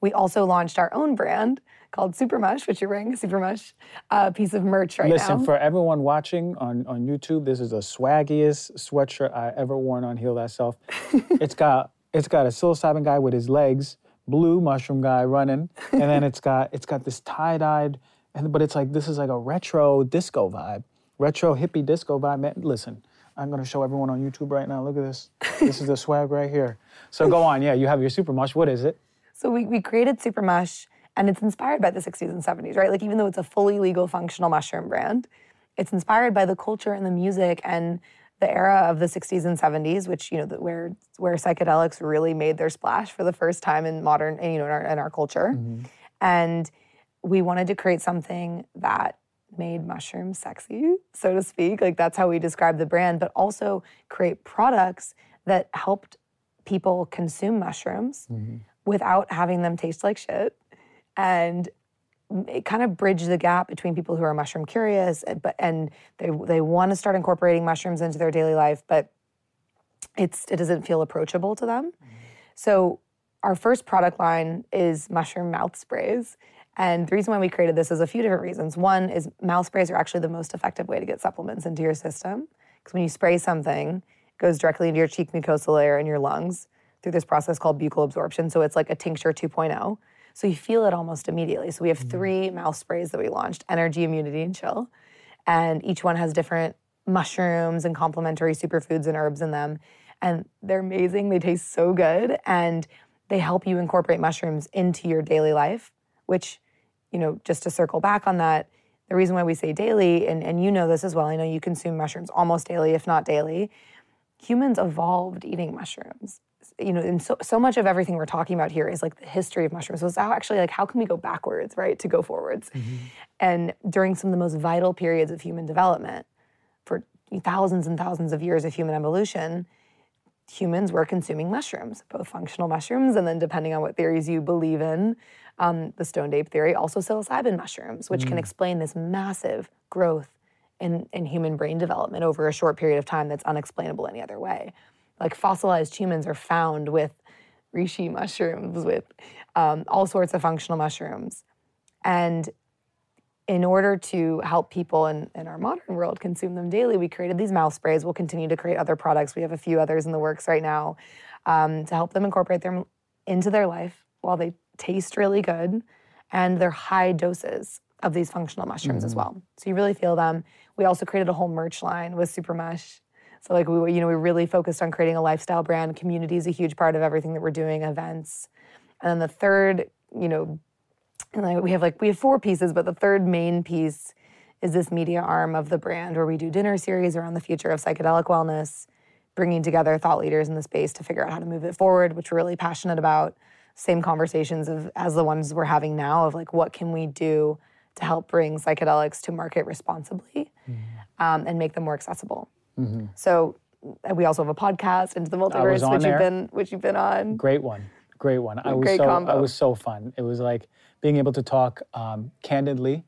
We also launched our own brand called Supermush, which you're wearing a Supermush uh, piece of merch right Listen, now. Listen, for everyone watching on, on YouTube, this is the swaggiest sweatshirt I ever worn on Heal Thyself. [LAUGHS] it's got it's got a psilocybin guy with his legs, blue mushroom guy running, and then it's got it's got this tie-dyed, and but it's like this is like a retro disco vibe, retro hippie disco vibe. Listen, I'm gonna show everyone on YouTube right now. Look at this. This is the swag right here. So go on, yeah. You have your super mush. What is it? So we, we created super mush and it's inspired by the 60s and 70s, right? Like even though it's a fully legal functional mushroom brand, it's inspired by the culture and the music and the era of the 60s and 70s, which you know the, where where psychedelics really made their splash for the first time in modern, you know, in our, in our culture, mm-hmm. and we wanted to create something that made mushrooms sexy, so to speak. Like that's how we describe the brand, but also create products that helped people consume mushrooms mm-hmm. without having them taste like shit. And it kind of bridged the gap between people who are mushroom curious and- but and they they want to start incorporating mushrooms into their daily life but it's it doesn't feel approachable to them. Mm-hmm. So our first product line is mushroom mouth sprays and the reason why we created this is a few different reasons. One is mouth sprays are actually the most effective way to get supplements into your system. Because when you spray something it goes directly into your cheek mucosal layer and your lungs through this process called buccal absorption. So it's like a tincture 2.0 so you feel it almost immediately. So we have mm. three mouth sprays that we launched energy immunity and chill. And each one has different mushrooms and complementary superfoods and herbs in them. And they're amazing. They taste so good. And they help you incorporate mushrooms into your daily life, which, you know, just to circle back on that, the reason why we say daily, and, and you know this as well, I know you consume mushrooms almost daily, if not daily. Humans evolved eating mushrooms. You know, and so, so much of everything we're talking about here is like the history of mushrooms. So it's actually like, how can we go backwards, right, to go forwards? Mm-hmm. And during some of the most vital periods of human development, for thousands and thousands of years of human evolution, humans were consuming mushrooms, both functional mushrooms, and then depending on what theories you believe in, um, the stoned ape theory, also psilocybin mushrooms, which mm. can explain this massive growth in, in human brain development over a short period of time that's unexplainable any other way. Like fossilized humans are found with reishi mushrooms, with um, all sorts of functional mushrooms. And in order to help people in, in our modern world consume them daily, we created these mouth sprays. We'll continue to create other products. We have a few others in the works right now um, to help them incorporate them into their life while they taste really good and they're high doses of these functional mushrooms mm-hmm. as well. So you really feel them. We also created a whole merch line with Super Mush. So like we, you know, we really focused on creating a lifestyle brand. Community is a huge part of everything that we're doing. Events, and then the third, you know, and like we have like we have four pieces, but the third main piece is this media arm of the brand where we do dinner series around the future of psychedelic wellness, bringing together thought leaders in the space to figure out how to move it forward, which we're really passionate about. Same conversations of as the ones we're having now of like what can we do to help bring psychedelics to market responsibly mm-hmm. um, and make them more accessible. Mm-hmm. So we also have a podcast into the multiverse, which there. you've been which you've been on. Great one, great one. I was so combo. I was so fun. It was like being able to talk um, candidly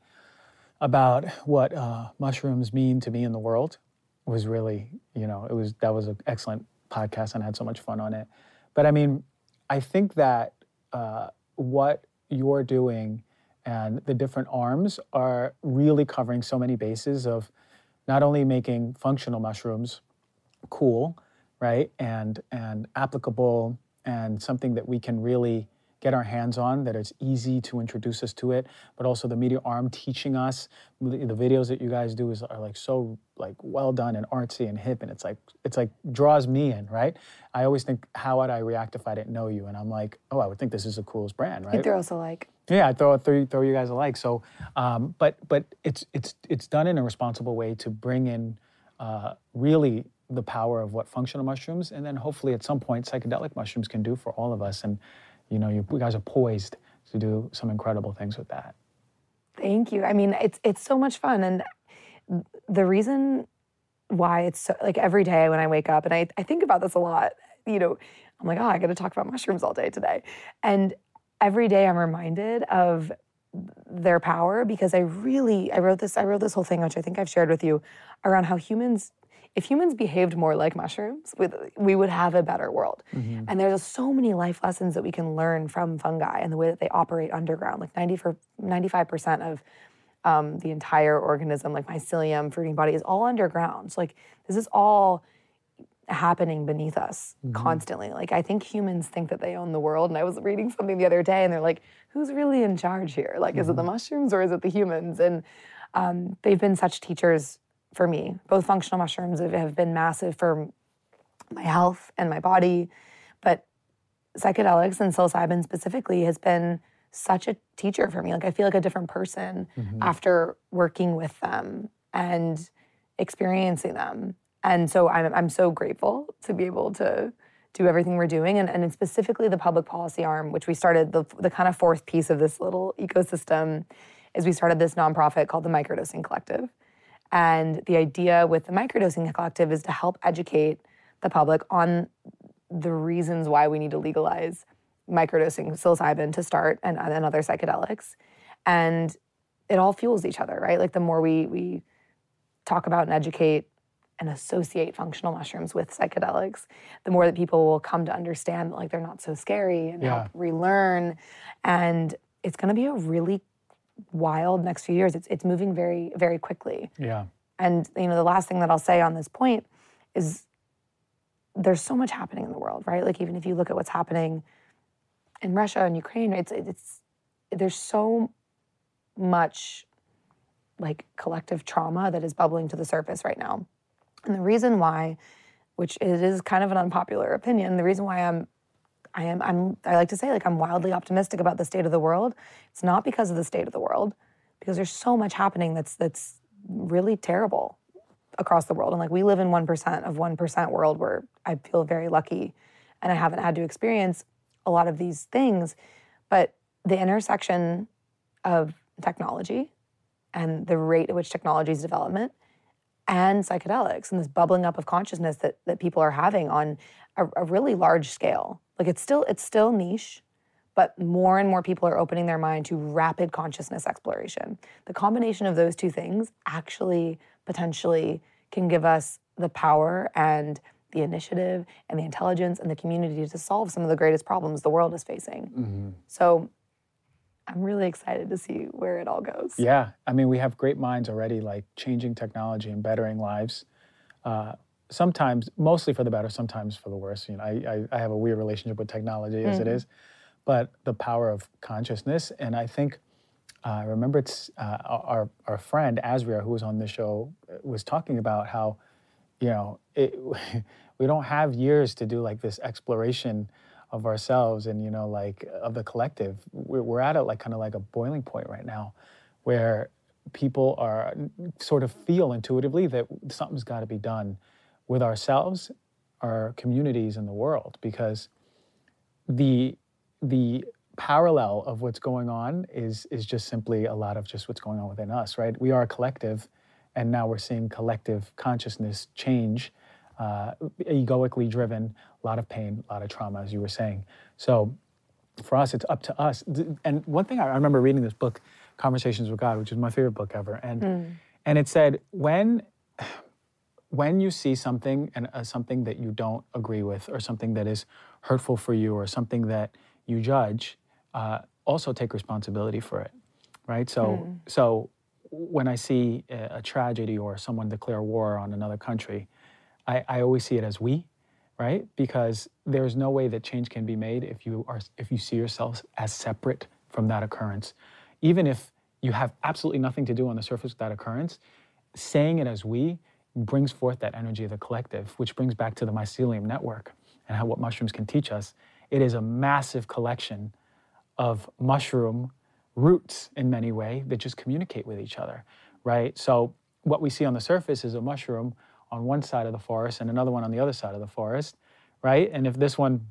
about what uh, mushrooms mean to me in the world was really, you know, it was that was an excellent podcast and I had so much fun on it. But I mean, I think that uh, what you're doing and the different arms are really covering so many bases of not only making functional mushrooms cool, right, and and applicable and something that we can really get our hands on, that it's easy to introduce us to it, but also the media arm teaching us. The, the videos that you guys do is are like so like well done and artsy and hip, and it's like it's like draws me in, right? I always think, how would I react if I didn't know you? And I'm like, oh, I would think this is the coolest brand, right? You throw us a like. Yeah, I throw throw, throw you guys a like. So, um, but but it's it's it's done in a responsible way to bring in uh, really the power of what functional mushrooms, and then hopefully at some point psychedelic mushrooms can do for all of us. And you know, you, guys are poised to do some incredible things with that. Thank you. I mean, it's it's so much fun, and the reason why it's so like every day when I wake up, and I I think about this a lot. You know, I'm like, oh, I got to talk about mushrooms all day today, and every day I'm reminded of their power because I really I wrote this I wrote this whole thing which I think I've shared with you around how humans if humans behaved more like mushrooms, we would have a better world. Mm-hmm. And there's so many life lessons that we can learn from fungi and the way that they operate underground. Like 90 for 95% of um, the entire organism, like mycelium, fruiting body, is all underground. So like this is all happening beneath us mm-hmm. constantly. Like I think humans think that they own the world. And I was reading something the other day, and they're like, "Who's really in charge here? Like, mm-hmm. is it the mm-hmm. mushrooms or is it the humans?" And um, they've been such teachers for me. Both functional mushrooms have been massive for my health and my body, but psychedelics and psilocybin specifically has been such a teacher for me. Like I feel like a different person mm-hmm. after working with them and experiencing them. And so I'm, I'm so grateful to be able to do everything we're doing and, and specifically the public policy arm, which we started the, the kind of fourth piece of this little ecosystem is we started this nonprofit called the Microdosing Collective. And the idea with the microdosing collective is to help educate the public on the reasons why we need to legalize microdosing psilocybin to start and, and other psychedelics. And it all fuels each other, right? Like the more we we talk about and educate and associate functional mushrooms with psychedelics, the more that people will come to understand that like they're not so scary and yeah. help relearn. And it's gonna be a really wild next few years. It's it's moving very very quickly. Yeah. And you know the last thing that I'll say on this point is there's so much happening in the world, right? Like even if you look at what's happening in Russia and Ukraine, it's it's there's so much like collective trauma that is bubbling to the surface right now. And the reason why which it is kind of an unpopular opinion. The reason why I'm I am I'm I like to say like I'm wildly optimistic about the state of the world. It's not because of the state of the world, because there's so much happening that's that's really terrible across the world. And like we live in 1% of 1% world where I feel very lucky and I haven't had to experience a lot of these things. But the intersection of technology and the rate at which technology's development and psychedelics and this bubbling up of consciousness that, that people are having on a, a really large scale. Like it's still it's still niche, but more and more people are opening their mind to rapid consciousness exploration. The combination of those two things actually potentially can give us the power and the initiative and the intelligence and the community to solve some of the greatest problems the world is facing. Mm-hmm. So I'm really excited to see where it all goes. Yeah, I mean, we have great minds already, like changing technology and bettering lives. Uh, sometimes, mostly for the better, sometimes for the worse. You know, I, I, I have a weird relationship with technology as mm-hmm. it is, but the power of consciousness. And I think uh, I remember it's uh, our our friend Azria, who was on the show, was talking about how, you know, it, [LAUGHS] we don't have years to do like this exploration of ourselves and you know like of the collective we're, we're at a like kind of like a boiling point right now where people are sort of feel intuitively that something's got to be done with ourselves our communities in the world because the the parallel of what's going on is is just simply a lot of just what's going on within us right we are a collective and now we're seeing collective consciousness change uh, egoically driven, a lot of pain, a lot of trauma, as you were saying. So for us, it's up to us. And one thing I remember reading this book, Conversations with God, which is my favorite book ever, and mm. and it said when when you see something and uh, something that you don't agree with, or something that is hurtful for you, or something that you judge, uh, also take responsibility for it, right? So mm. so when I see a, a tragedy or someone declare war on another country, I, I always see it as we, right? Because there's no way that change can be made if you are if you see yourself as separate from that occurrence. Even if you have absolutely nothing to do on the surface with that occurrence, saying it as we brings forth that energy of the collective, which brings back to the mycelium network and how what mushrooms can teach us. It is a massive collection of mushroom roots in many ways that just communicate with each other, right? So what we see on the surface is a mushroom on one side of the forest and another one on the other side of the forest, right? And if this one,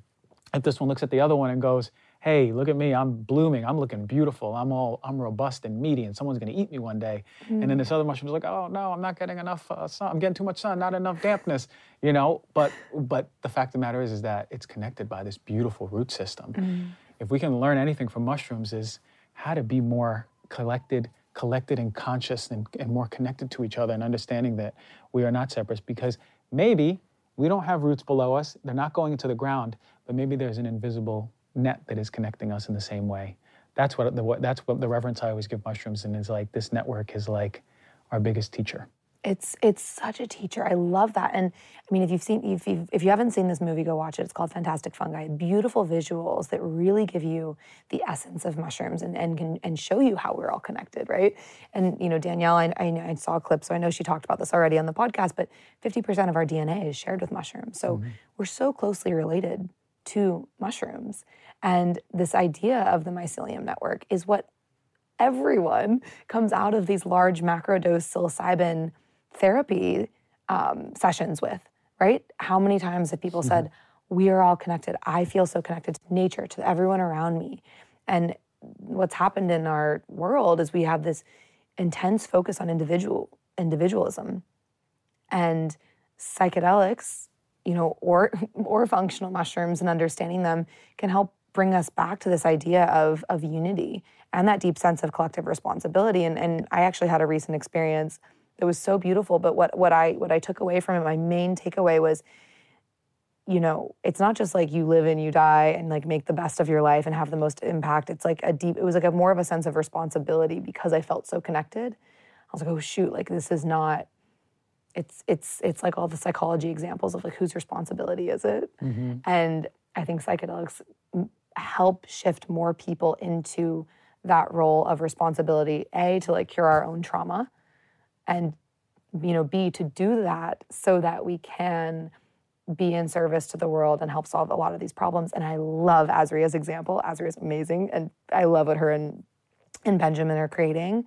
if this one looks at the other one and goes, "Hey, look at me! I'm blooming. I'm looking beautiful. I'm all, I'm robust and meaty, and someone's going to eat me one day." Mm. And then this other mushroom's like, "Oh no, I'm not getting enough uh, sun. I'm getting too much sun, not enough dampness." You know. But but the fact of the matter is, is that it's connected by this beautiful root system. Mm. If we can learn anything from mushrooms, is how to be more collected collected and conscious and, and more connected to each other and understanding that we are not separate because maybe we don't have roots below us, they're not going into the ground, but maybe there's an invisible net that is connecting us in the same way. That's what the, that's what the reverence I always give mushrooms and is like this network is like our biggest teacher. It's it's such a teacher. I love that. And I mean, if you've seen if you if you haven't seen this movie, go watch it. It's called Fantastic Fungi. Beautiful visuals that really give you the essence of mushrooms and and can and show you how we're all connected, right? And you know, Danielle, I, I, I saw a clip, so I know she talked about this already on the podcast. But fifty percent of our DNA is shared with mushrooms, so mm-hmm. we're so closely related to mushrooms. And this idea of the mycelium network is what everyone comes out of these large macro dose psilocybin therapy um, sessions with, right? How many times have people mm-hmm. said, We are all connected. I feel so connected to nature, to everyone around me. And what's happened in our world is we have this intense focus on individual individualism and psychedelics you know or [LAUGHS] or functional mushrooms and understanding them can help bring us back to this idea of of unity and that deep sense of collective responsibility and and I actually had a recent experience that was so beautiful. But what what I what I took away from it, my main takeaway was, you know, it's not just like you live and you die and like make the best of your life and have the most impact. It's like a deep. It was like a more of a sense of responsibility because I felt so connected. I was like, oh shoot, like this is not. It's it's it's like all the psychology examples of like whose responsibility is it? Mm-hmm. And I think psychedelics help shift more people into that role of responsibility a to like cure our own trauma and you know b to do that so that we can be in service to the world and help solve a lot of these problems. And I love Azria's example. Azria is amazing, and I love what her and, and Benjamin are creating.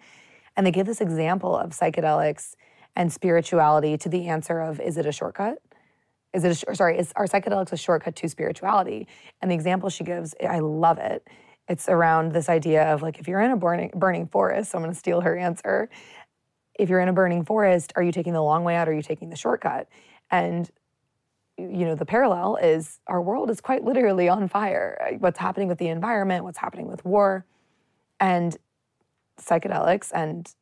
And they give this example of psychedelics and spirituality to the answer of is it a shortcut? Is it a, sorry? Is are psychedelics a shortcut to spirituality? And the example she gives, I love it. It's around this idea of like if you're in a burning burning forest. So I'm going to steal her answer. If you're in a burning forest, are you taking the long way out? Or are you taking the shortcut? And you know the parallel is our world is quite literally on fire what's happening with the environment what's happening with war and psychedelics and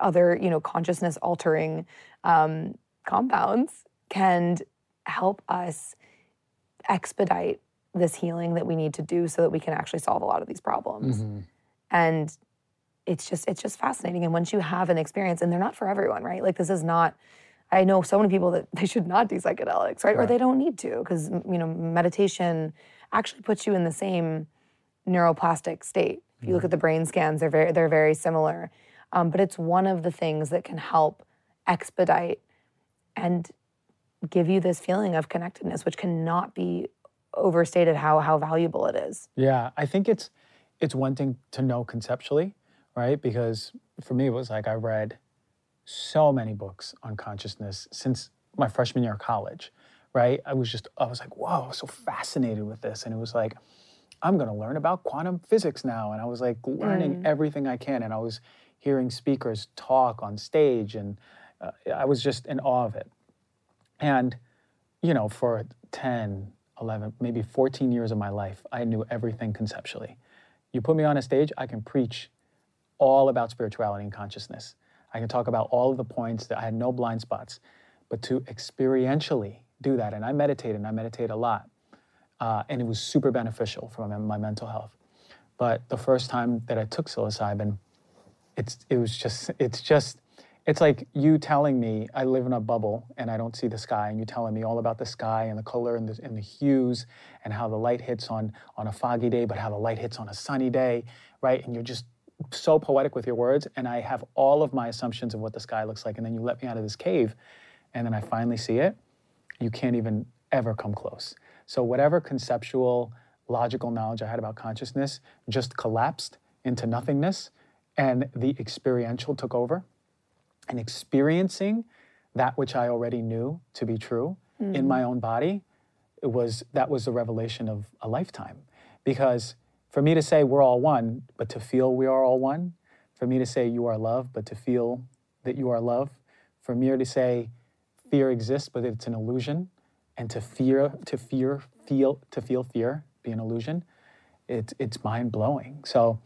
other you know consciousness altering um, compounds can help us expedite this healing that we need to do so that we can actually solve a lot of these problems. Mm-hmm. and it's just it's just fascinating. And once you have an experience and they're not for everyone right? Like this is not i know so many people that [LAUGHS] they should not do psychedelics right, or they don't need to because you know meditation actually puts you in the same neuroplastic state. If you look at the brain scans they're very they're very similar. Um, but it's one of the things that can help expedite and give you this feeling of connectedness which cannot be overstated how how valuable it is Yeah, I think it's it's one thing to know conceptually, right? Because for me, it was like I read so many books on consciousness since my freshman year of college, right? I was just I was like, whoa, I was so fascinated with this, and it was like, I'm going to learn about quantum physics now, and I was like learning everything I can, and I was hearing speakers talk on stage, and uh, I was just in awe of it. And you know, for 10, 11, maybe 14 years of my life, I knew everything conceptually. You put me on a stage, I can preach all about spirituality and consciousness. I can talk about all of the points that I had no blind spots, but to experientially do that, and I meditate and I meditate a lot, uh, and it was super beneficial for my, my mental health. But the first time that I took psilocybin, it's it was just it's just it's like you telling me I live in a bubble and I don't see the sky, and you telling me all about the sky and the color and the, and the hues and how the light hits on on a foggy day, but how the light hits on a sunny day, right? And you're just so poetic with your words, and I have all of my assumptions of what the sky looks like, and then you let me out of this cave, and then I finally see it. You can't even ever come close. So whatever conceptual, logical knowledge I had about consciousness just collapsed into nothingness, and the experiential took over and experiencing that which I already knew to be true in my own body, it was that was the revelation of a lifetime. Because for me to say we're all one, but to feel we are all one, for me to say you are love, but to feel that you are love, for me to say fear exists, but it's an illusion, and to fear, to fear, feel, to feel fear be an illusion, it's it's mind blowing. So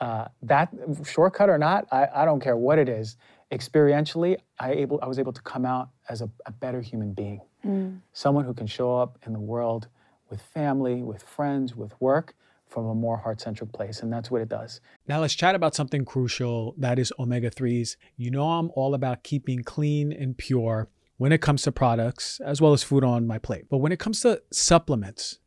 uh, that shortcut or not, I, I don't care what it is. Experientially, I able I was able to come out as a, a better human being, mm. someone who can show up in the world with family, with friends, with work from a more heart centric place, and that's what it does. Now let's chat about something crucial that is omega 3s. You know, I'm all about keeping clean and pure when it comes to products as well as food on my plate. But when it comes to supplements,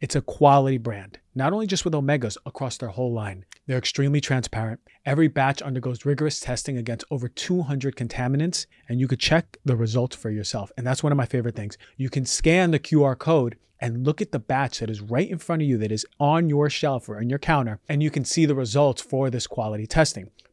it's a quality brand, not only just with omegas across their whole line. They're extremely transparent. Every batch undergoes rigorous testing against over 200 contaminants, and you could check the results for yourself. And that's one of my favorite things. You can scan the QR code and look at the batch that is right in front of you that is on your shelf or on your counter, and you can see the results for this quality testing.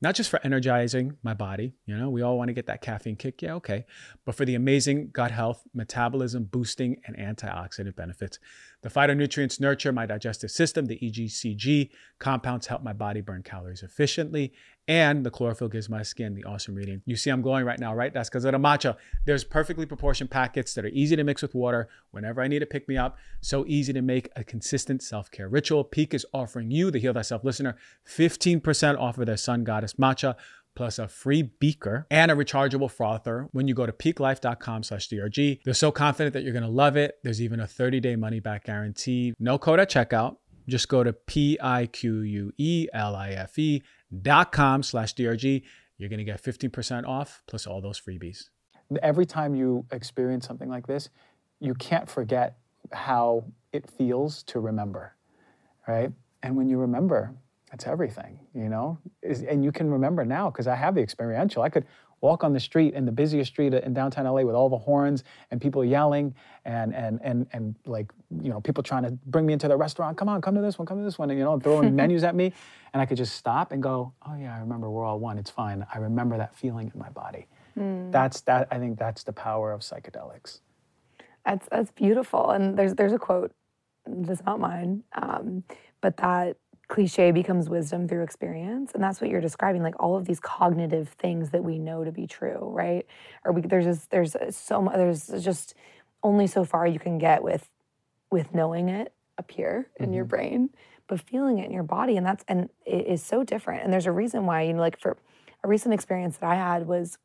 not just for energizing my body, you know, we all want to get that caffeine kick, yeah, okay, but for the amazing gut health, metabolism boosting, and antioxidant benefits. The phytonutrients nurture my digestive system, the EGCG compounds help my body burn calories efficiently, and the chlorophyll gives my skin the awesome reading. You see, I'm glowing right now, right? That's because of the matcha. There's perfectly proportioned packets that are easy to mix with water whenever I need to pick me up. So easy to make a consistent self care ritual. Pique is offering you, the Heal Thyself listener, 15% off of their Sun Goddess matcha plus a free beaker and a rechargeable frother when you go to piquelife.com slash drg they're so confident that you're going to love it. There's even a 30-day money-back guarantee. No code at checkout. Just go to p-i-q-u-e-l-i-f-e dot com slash drg you're going to get 15% off plus all those freebies. Every time you experience something like this you can't forget how it feels to remember right? And when you remember that's everything you know Is, and you can remember now because i have the experiential i could walk on the street in the busiest street in downtown LA with all the horns and people yelling and and and and like you know people trying to bring me into the restaurant. Come on, come to this one, come to this one, and you know throwing [LAUGHS] menus at me, and I could just stop and go, oh yeah, I remember we're all one. It's fine. I remember that feeling in my body. Mm. That's that. I think that's the power of psychedelics. That's that's beautiful. And there's there's a quote that's not mine, um, but that cliche becomes wisdom through experience and that's what you're describing like all of these cognitive things that we know to be true right or we there's just there's so much there's just only so far you can get with with knowing it up here in mm-hmm. your brain but feeling it in your body and that's and it is so different and there's a reason why you know like for a recent experience that i had was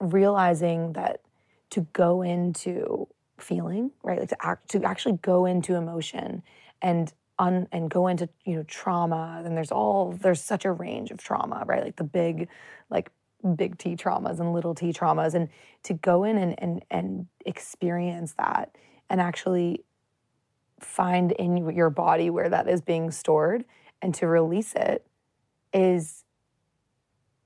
realizing that to go into feeling right like to act to actually go into emotion and on and go into you know trauma and there's all there's such a range of trauma right? Like the big like big t traumas and little t traumas. And to go in and and, and experience that and actually find in your body where that is being stored and to release it is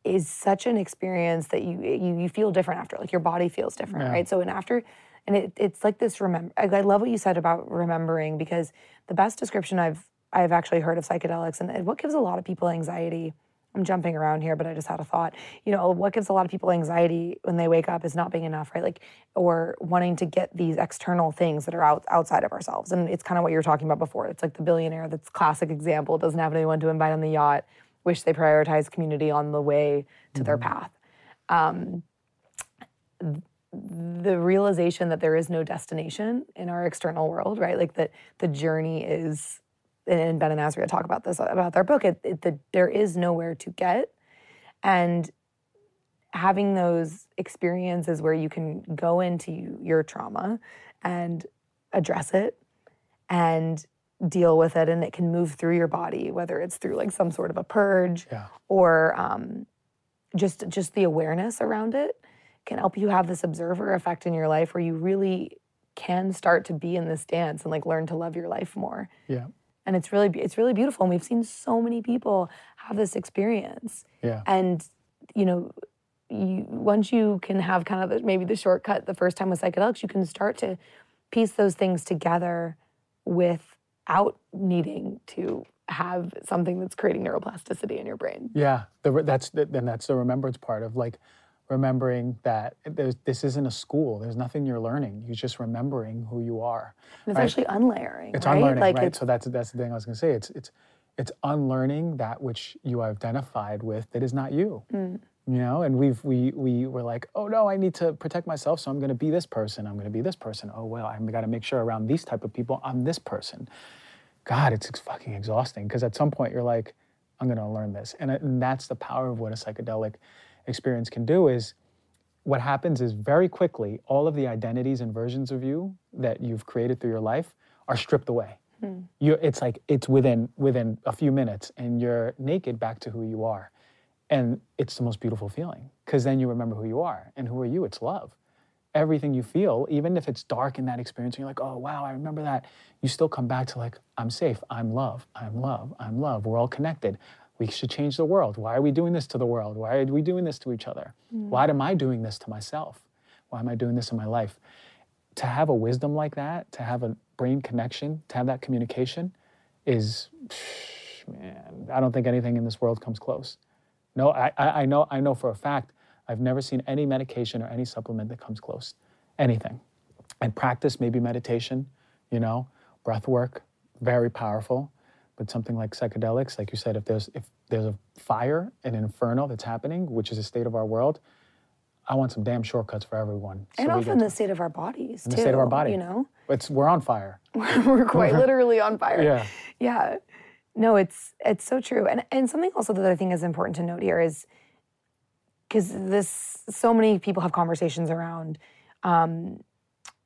is such an experience that you you, you feel different after like your body feels different yeah. right? So and after and it, it's like this remember I, I love what you said about remembering because the best description i've i've actually heard of psychedelics and what gives a lot of people anxiety i'm jumping around here but i just had a thought you know what gives a lot of people anxiety when they wake up is not being enough right? Like or wanting to get these external things that are out, outside of ourselves. And it's kind of what you were talking about before. It's like the billionaire that's classic example doesn't have anyone to invite on the yacht wish they prioritize community on the way to mm-hmm. their path. Um, the realization that there is no destination in our external world, right? Like that the journey is, and Ben and Azria talk about this about their book. It, it, the, there is nowhere to get, and having those experiences where you can go into your trauma and address it and deal with it, and it can move through your body, whether it's through like some sort of a purge yeah. or um, just just the awareness around it can help you have this observer effect in your life where you really can start to be in this dance and like learn to love your life more. Yeah. And it's really it's really beautiful and we've seen so many people have this experience. Yeah. And you know, you once you can have kind of the, maybe the shortcut the first time with psychedelics, you can start to piece those things together without needing to have something that's creating neuroplasticity in your brain. Yeah, the, that's the, then that's the remembrance part of like remembering that this isn't a school. There's nothing you're learning. You're just remembering who you are. And it's right? actually unlayering. It's right? unlearning, like right? so that's that's the thing I was going to say. It's it's it's unlearning that which you identified with that is not you. Mm. you know and we've we we were like oh no i need to protect myself so i'm going to be this person i'm going to be this person oh well i've got to make sure around these type of people i'm this person god it's fucking exhausting because at some point you're like i'm going to learn this and, and that's the power of what a psychedelic experience can do is what happens is very quickly all of the identities and versions of you that you've created through your life are stripped away. Hmm. You it's like it's within within a few minutes and you're naked back to who you are. And it's the most beautiful feeling because then you remember who you are and who are you? It's love. Everything you feel even if it's dark in that experience and you're like oh wow i remember that you still come back to like i'm safe i'm love i'm love i'm love. We're all connected we should change the world why are we doing this to the world why are we doing this to each other mm. why am i doing this to myself why am i doing this in my life to have a wisdom like that, to have a brain connection, to have that communication is, [SIGHS] man, I don't think anything in this world comes close. No, I, I I know, I know for a fact, I've never seen any medication or any supplement that comes close. Anything. And practice maybe meditation, you know, breath work, very powerful. But something like psychedelics, like you said, if there's if there's a fire, an inferno that's happening, which is a state of our world, I want some damn shortcuts for everyone. and we often the state of our bodies, too. the state of our body. You know, It's we're on fire. [LAUGHS] we're quite [LAUGHS] literally on fire. Yeah. Yeah. No, it's it's so true. And and something also that I think is important to note here is because this so many people have conversations around um,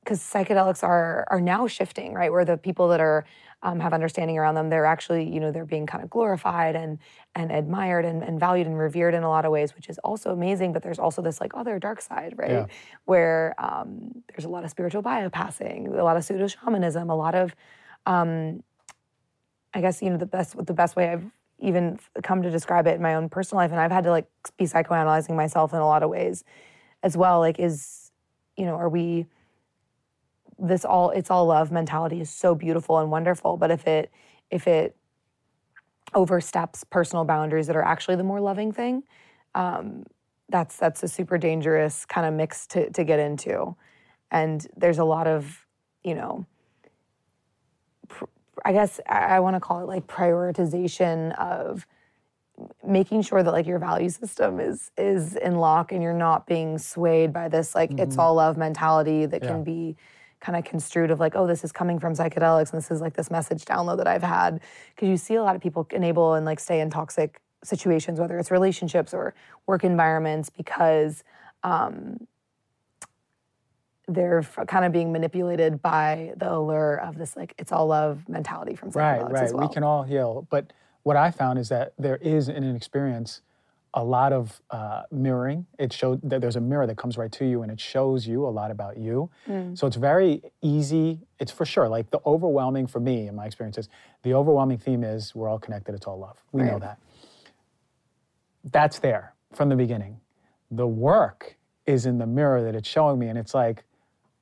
because psychedelics are are now shifting, right? Where the people that are um, have understanding around them, they're actually, you know, they're being kind of glorified and and admired and, and valued and revered in a lot of ways, which is also amazing. But there's also this like other dark side, right? Yeah. Where um, there's a lot of spiritual bypassing, a lot of pseudo shamanism, a lot of um, I guess you know the best the best way I've even come to describe it in my own personal life, and I've had to like be psychoanalyzing myself in a lot of ways as well. Like, is you know, are we this all it's all love mentality is so beautiful and wonderful, but if it if it oversteps personal boundaries that are actually the more loving thing, um, that's that's a super dangerous kind of mix to to get into, and there's a lot of you know I guess I, I want to call it like prioritization of making sure that like your value system is is in lock and you're not being swayed by this like it's all love mentality that Yeah. can be kind of construed of like oh this is coming from psychedelics and this is like this message download that I've had because you see a lot of people enable and like stay in toxic situations whether it's relationships or work environments because um, they're f- kind of being manipulated by the allure of this like it's all love mentality from psychedelics Right, right. well. We can all heal. But what I found is that there is in an experience a lot of uh, mirroring. It showed that there's a mirror that comes right to you and it shows you a lot about you. Mm. So it's very easy. It's for sure like the overwhelming for me in my experiences. The overwhelming theme is we're all connected. It's all love. We know that. That's there from the beginning. The work is in the mirror that it's showing me, and it's like,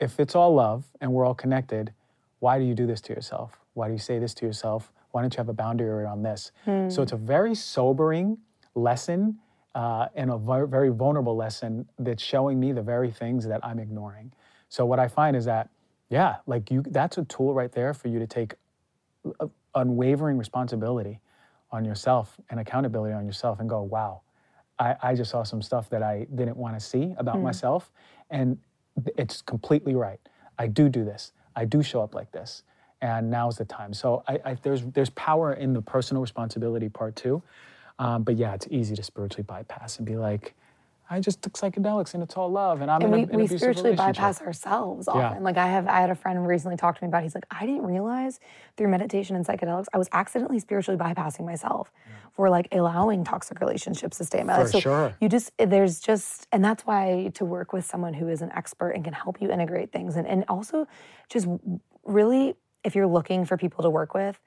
if it's all love and we're all connected, why do you do this to yourself? Why do you say this to yourself? Why don't you have a boundary around this? So it's a very sobering lesson uh, and a very, vulnerable lesson that's showing me the very things that I'm ignoring. So what I find is that, yeah, like you, that's a tool right there for you to take unwavering responsibility on yourself and accountability on yourself and go, wow, I, I just saw some stuff that I didn't want to see about myself. And it's completely right. I do do this. I do show up like this. And now's the time. So I, I, there's, there's power in the personal responsibility part too. Um, but yeah, it's easy to spiritually bypass and be like, I just took psychedelics and it's all love. And I'm and in, we, a, we spiritually bypass ourselves often. Yeah. Like I have, I had a friend recently talk to me about. He's like, I didn't realize through meditation and psychedelics, I was accidentally spiritually bypassing myself for like allowing toxic relationships to stay in my life. For So sure. you just there's just, and that's why to work with someone who is an expert and can help you integrate things, and and also just really, if you're looking for people to work with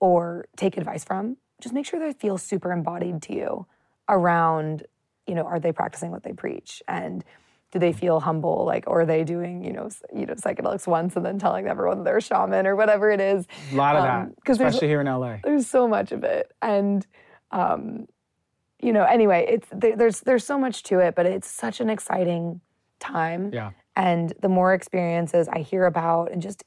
or take advice from, just make sure they feel super embodied to you around, you know, are they practicing what they preach? And do they feel humble? Like, or are they doing, you know, you know, psychedelics once and then telling everyone they're a shaman or whatever it is? A lot of Um, that, especially here in LA. There's so much of it, and um, you know, anyway, it's there, there's there's so much to it, but it's such an exciting time. Yeah. And the more experiences I hear about, and just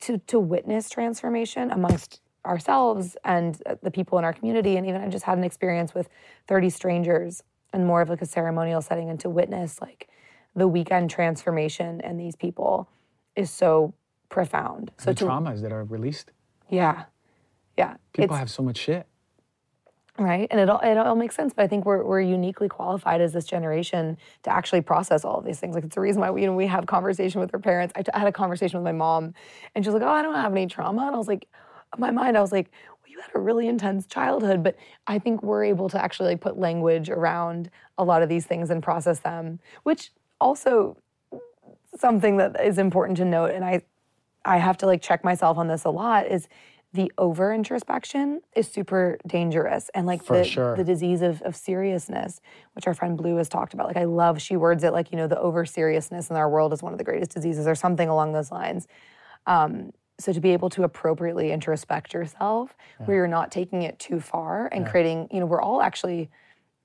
to to witness transformation amongst ourselves and the people in our community, and even I just had an experience with 30 strangers and more of like a ceremonial setting and to witness like the weekend transformation in these people is so profound. So the to traumas that are released. yeah. Yeah. People have so much shit. right and it all, it all makes sense but i think we're, we're uniquely qualified as this generation to actually process all of these things like it's the reason why we, you know, we have conversation with our parents I, t- I had a conversation with my mom and she's like oh i don't have any trauma and i was like my mind i was like well you had a really intense childhood but i think we're able to actually like put language around a lot of these things and process them which also something that is important to note and i i have to like check myself on this a lot is the over introspection is super dangerous and like For the, sure. the disease of, of seriousness which our friend blue has talked about like i love she words it like you know the over seriousness in our world is one of the greatest diseases or something along those lines um, so to be able to appropriately introspect yourself where you're not taking it too far and creating you know we're all actually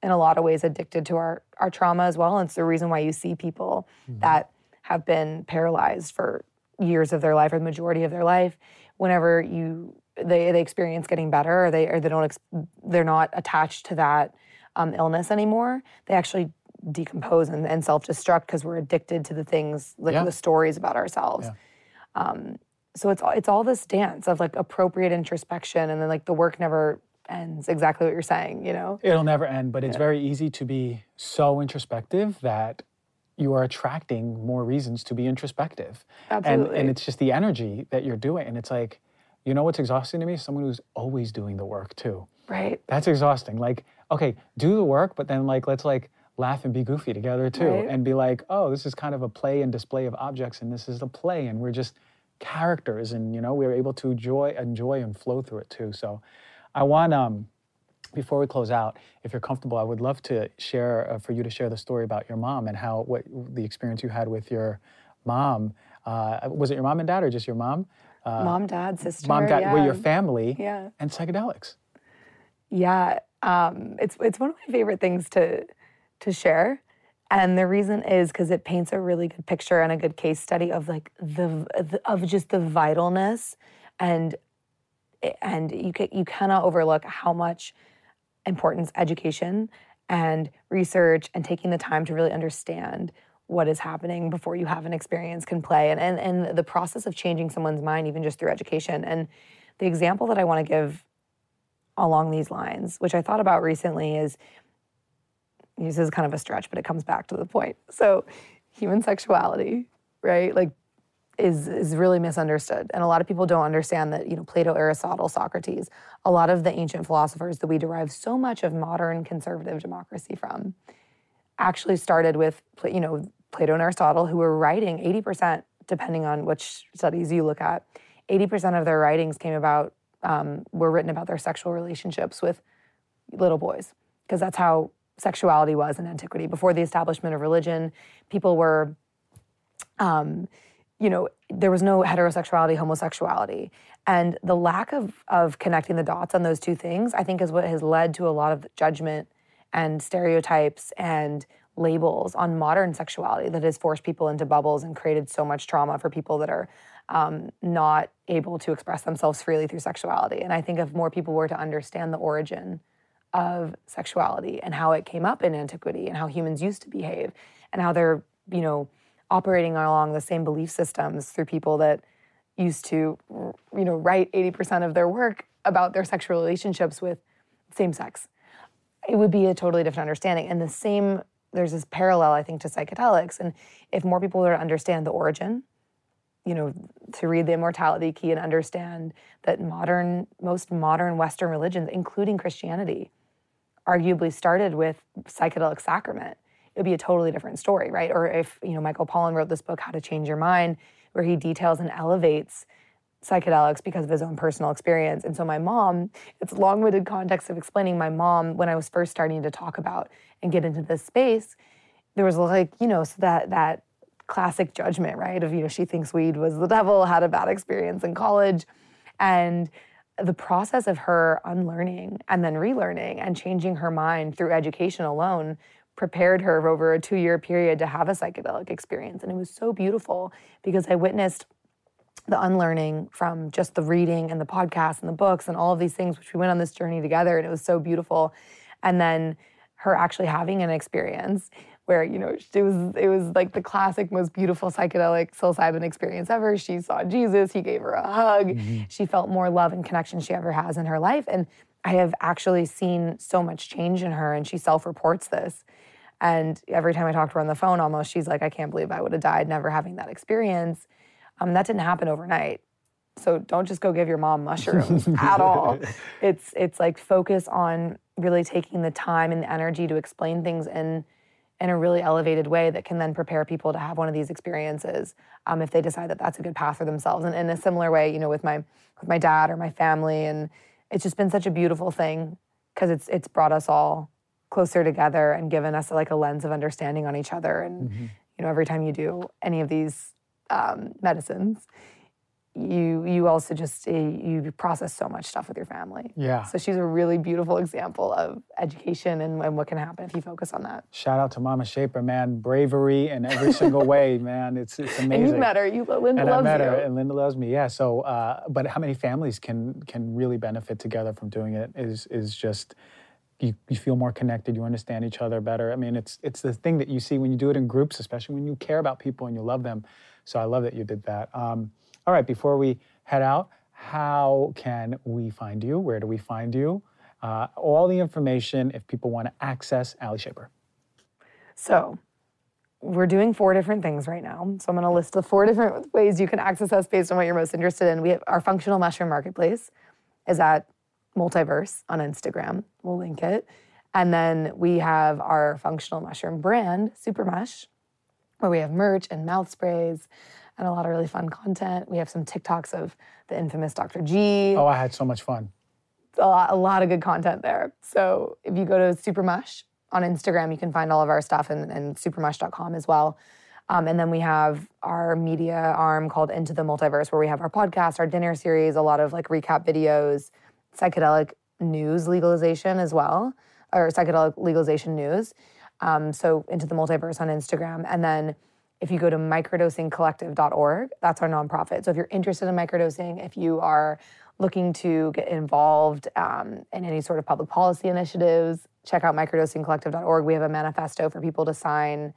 in a lot of ways addicted to our our trauma as well. And it's the reason why you see people that have been paralyzed for years of their life or the majority of their life. Whenever you they, they experience getting better or they or they don't ex- they're not attached to that um, illness anymore they actually decompose and, and self-destruct because we're addicted to the things like Yeah. the stories about ourselves. Um, so it's all it's all this dance of like appropriate introspection and then like the work never ends exactly what you're saying you know It'll never end, but it's very easy to be so introspective that you are attracting more reasons to be introspective. And, Absolutely. and it's just the energy that you're doing. And it's like, you know what's exhausting to me? Someone who's always doing the work too. right That's exhausting. Like, okay, do the work, but then like let's like laugh and be goofy together too. Right. And be like, oh, this is kind of a play and display of objects, and this is the play, and we're just characters, and you know, we're able to enjoy enjoy and flow through it too. So I want um before we close out, if you're comfortable, I would love to share uh, for you to share the story about your mom and how what the experience you had with your mom. Uh, was it your mom and dad or just your mom? Uh, mom dad sister mom, dad, yeah. with your family Yeah. and psychedelics. Yeah, um, it's it's one of my favorite things to to share, and the reason is because it paints a really good picture and a good case study of like the, the of just the vitalness. And and you ca- you cannot overlook how much importance education and research and taking the time to really understand what is happening before you have an experience can play. And, and and the process of changing someone's mind even just through education. And the example that i want to give along these lines, which I thought about recently, is this is kind of a stretch, but it comes back to the point. So, human sexuality, right? Like, is is really misunderstood, and a lot of people don't understand that. You know, Plato, Aristotle, Socrates, a lot of the ancient philosophers that we derive so much of modern conservative democracy from, actually started with you know Plato and Aristotle, who were writing eighty percent, depending on which studies you look at, eighty percent of their writings came about um, were written about their sexual relationships with little boys, because that's how sexuality was in antiquity. Before the establishment of religion, people were, um, you know, there was no heterosexuality, homosexuality. And the lack of, of connecting the dots on those two things, I think, is what has led to a lot of judgment and stereotypes and labels on modern sexuality that has forced people into bubbles and created so much trauma for people that are um, not able to express themselves freely through sexuality. And I think if more people were to understand the origin of sexuality and how it came up in antiquity and how humans used to behave and how they're, you know, operating along the same belief systems through people that used to, you know, write 80% of their work about their sexual relationships with same sex. It would be a totally different understanding. And the same, there's this parallel, I think, to psychedelics. And if more people were to understand the origin, you know, to read the immortality key and understand that modern, most modern Western religions, including Christianity, arguably started with psychedelic sacrament, it would be a totally different story, right? Or if, you know, Michael Pollan wrote this book, How to Change Your Mind, where he details and elevates psychedelics because of his own personal experience. And so my mom, it's long-winded context of explaining my mom when I was first starting to talk about and get into this space, there was like, you know, so that that classic judgment, right? Of, you know, she thinks weed was the devil, had a bad experience in college. And the process of her unlearning and then relearning and changing her mind through education alone prepared her over a two year period to have a psychedelic experience. And it was so beautiful because I witnessed the unlearning from just the reading and the podcasts and the books and all of these things, which we went on this journey together, and it was so beautiful. And then her actually having an experience where you know it was it was like the classic most beautiful psychedelic psilocybin experience ever. She saw jesus he gave her a hug. Mm-hmm. she felt more love and connection she ever has in her life. And i have actually seen so much change in her and she self-reports this. And every time i talk to her on the phone almost she's like i can't believe i would have died never having that experience. Um, that didn't happen overnight. So don't just go give your mom mushrooms [LAUGHS] at all. It's it's like focus on really taking the time and the energy to explain things in in a really elevated way that can then prepare people to have one of these experiences um, if they decide that that's a good path for themselves. And in a similar way, you know, with my with my dad or my family, and it's just been such a beautiful thing because it's it's brought us all closer together and given us like a lens of understanding on each other. And you know, every time you do any of these um, medicines, you you also just uh, you process so much stuff with your family. Yeah. So she's a really beautiful example of education and, and what can happen if you focus on that. Shout out to Mama Shaper, man. Bravery in every single way, [LAUGHS] man. It's it's amazing. And you met her. You Linda and loves I met you. her, and Linda loves me. Yeah. So, uh, but how many families can can really benefit together from doing it? Is is just you, you feel more connected. You understand each other better. I mean, it's it's the thing that you see when you do it in groups, especially when you care about people and you love them. So I love that you did that. Um, all right, before we head out, how can we find you? Where do we find you? Uh, all the information if people want to access Ali Shaper. So we're doing four different things right now. So I'm going to list the four different ways you can access us based on what you're most interested in. We have our functional mushroom marketplace is at Multiverse on Instagram. We'll link it. And then we have our functional mushroom brand, Super Mush, where we have merch and mouth sprays and a lot of really fun content. We have some TikToks of the infamous Dr. G Oh, I had so much fun. a lot, a lot of good content there. So if you go to Supermush on Instagram, you can find all of our stuff and, and supermush.com as well. Um, and then we have our media arm called Into the Multiverse, where we have our podcast, our dinner series, a lot of like recap videos, psychedelic news legalization as well, or psychedelic legalization news. Um, so Into the Multiverse on Instagram. And then if you go to microdosingcollective.org, that's our nonprofit. So if you're interested in microdosing, if you are looking to get involved um, in any sort of public policy initiatives, check out microdosingcollective.org. We have a manifesto for people to sign.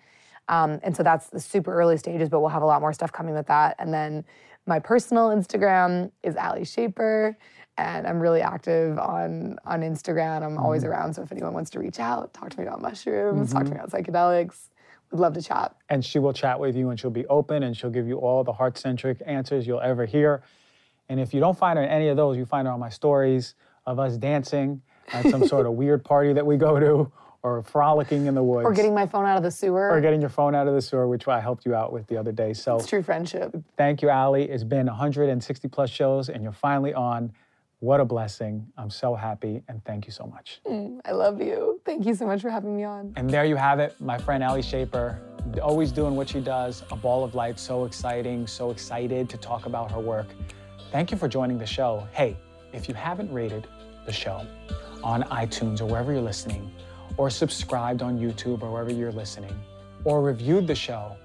Um, and so that's the super early stages, but we'll have a lot more stuff coming with that. And then my personal Instagram is Ali Shaper, and I'm really active on on Instagram. I'm always around, so if anyone wants to reach out, talk to me about mushrooms, talk to me about psychedelics, would love to chat. and she will chat with you and she'll be open and she'll give you all the heart centric answers you'll ever hear. And if you don't find her in any of those, you find her on my stories of us dancing at some sort of [LAUGHS] weird party that we go to or frolicking in the woods. Or getting my phone out of the sewer. or getting your phone out of the sewer, which I helped you out with the other day. So it's true friendship. thank you, Ali. It's been 160 plus shows and you're finally on. What a blessing. I'm so happy and thank you so much. Mm, I love you. Thank you so much for having me on. And there you have it, my friend Ali Shaper, always doing what she does, a ball of light, so exciting, so excited to talk about her work. Thank you for joining the show. Hey, if you haven't rated the show on iTunes or wherever you're listening, or subscribed on YouTube or wherever you're listening, or reviewed the show,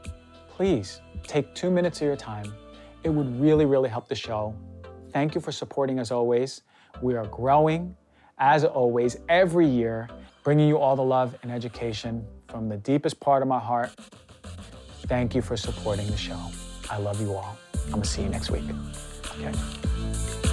please take two minutes of your time. It would really, really help the show. Thank you for supporting as always. We are growing, as always, every year, bringing you all the love and education from the deepest part of my heart. Thank you for supporting the show. I love you all. I'm gonna see you next week. Okay.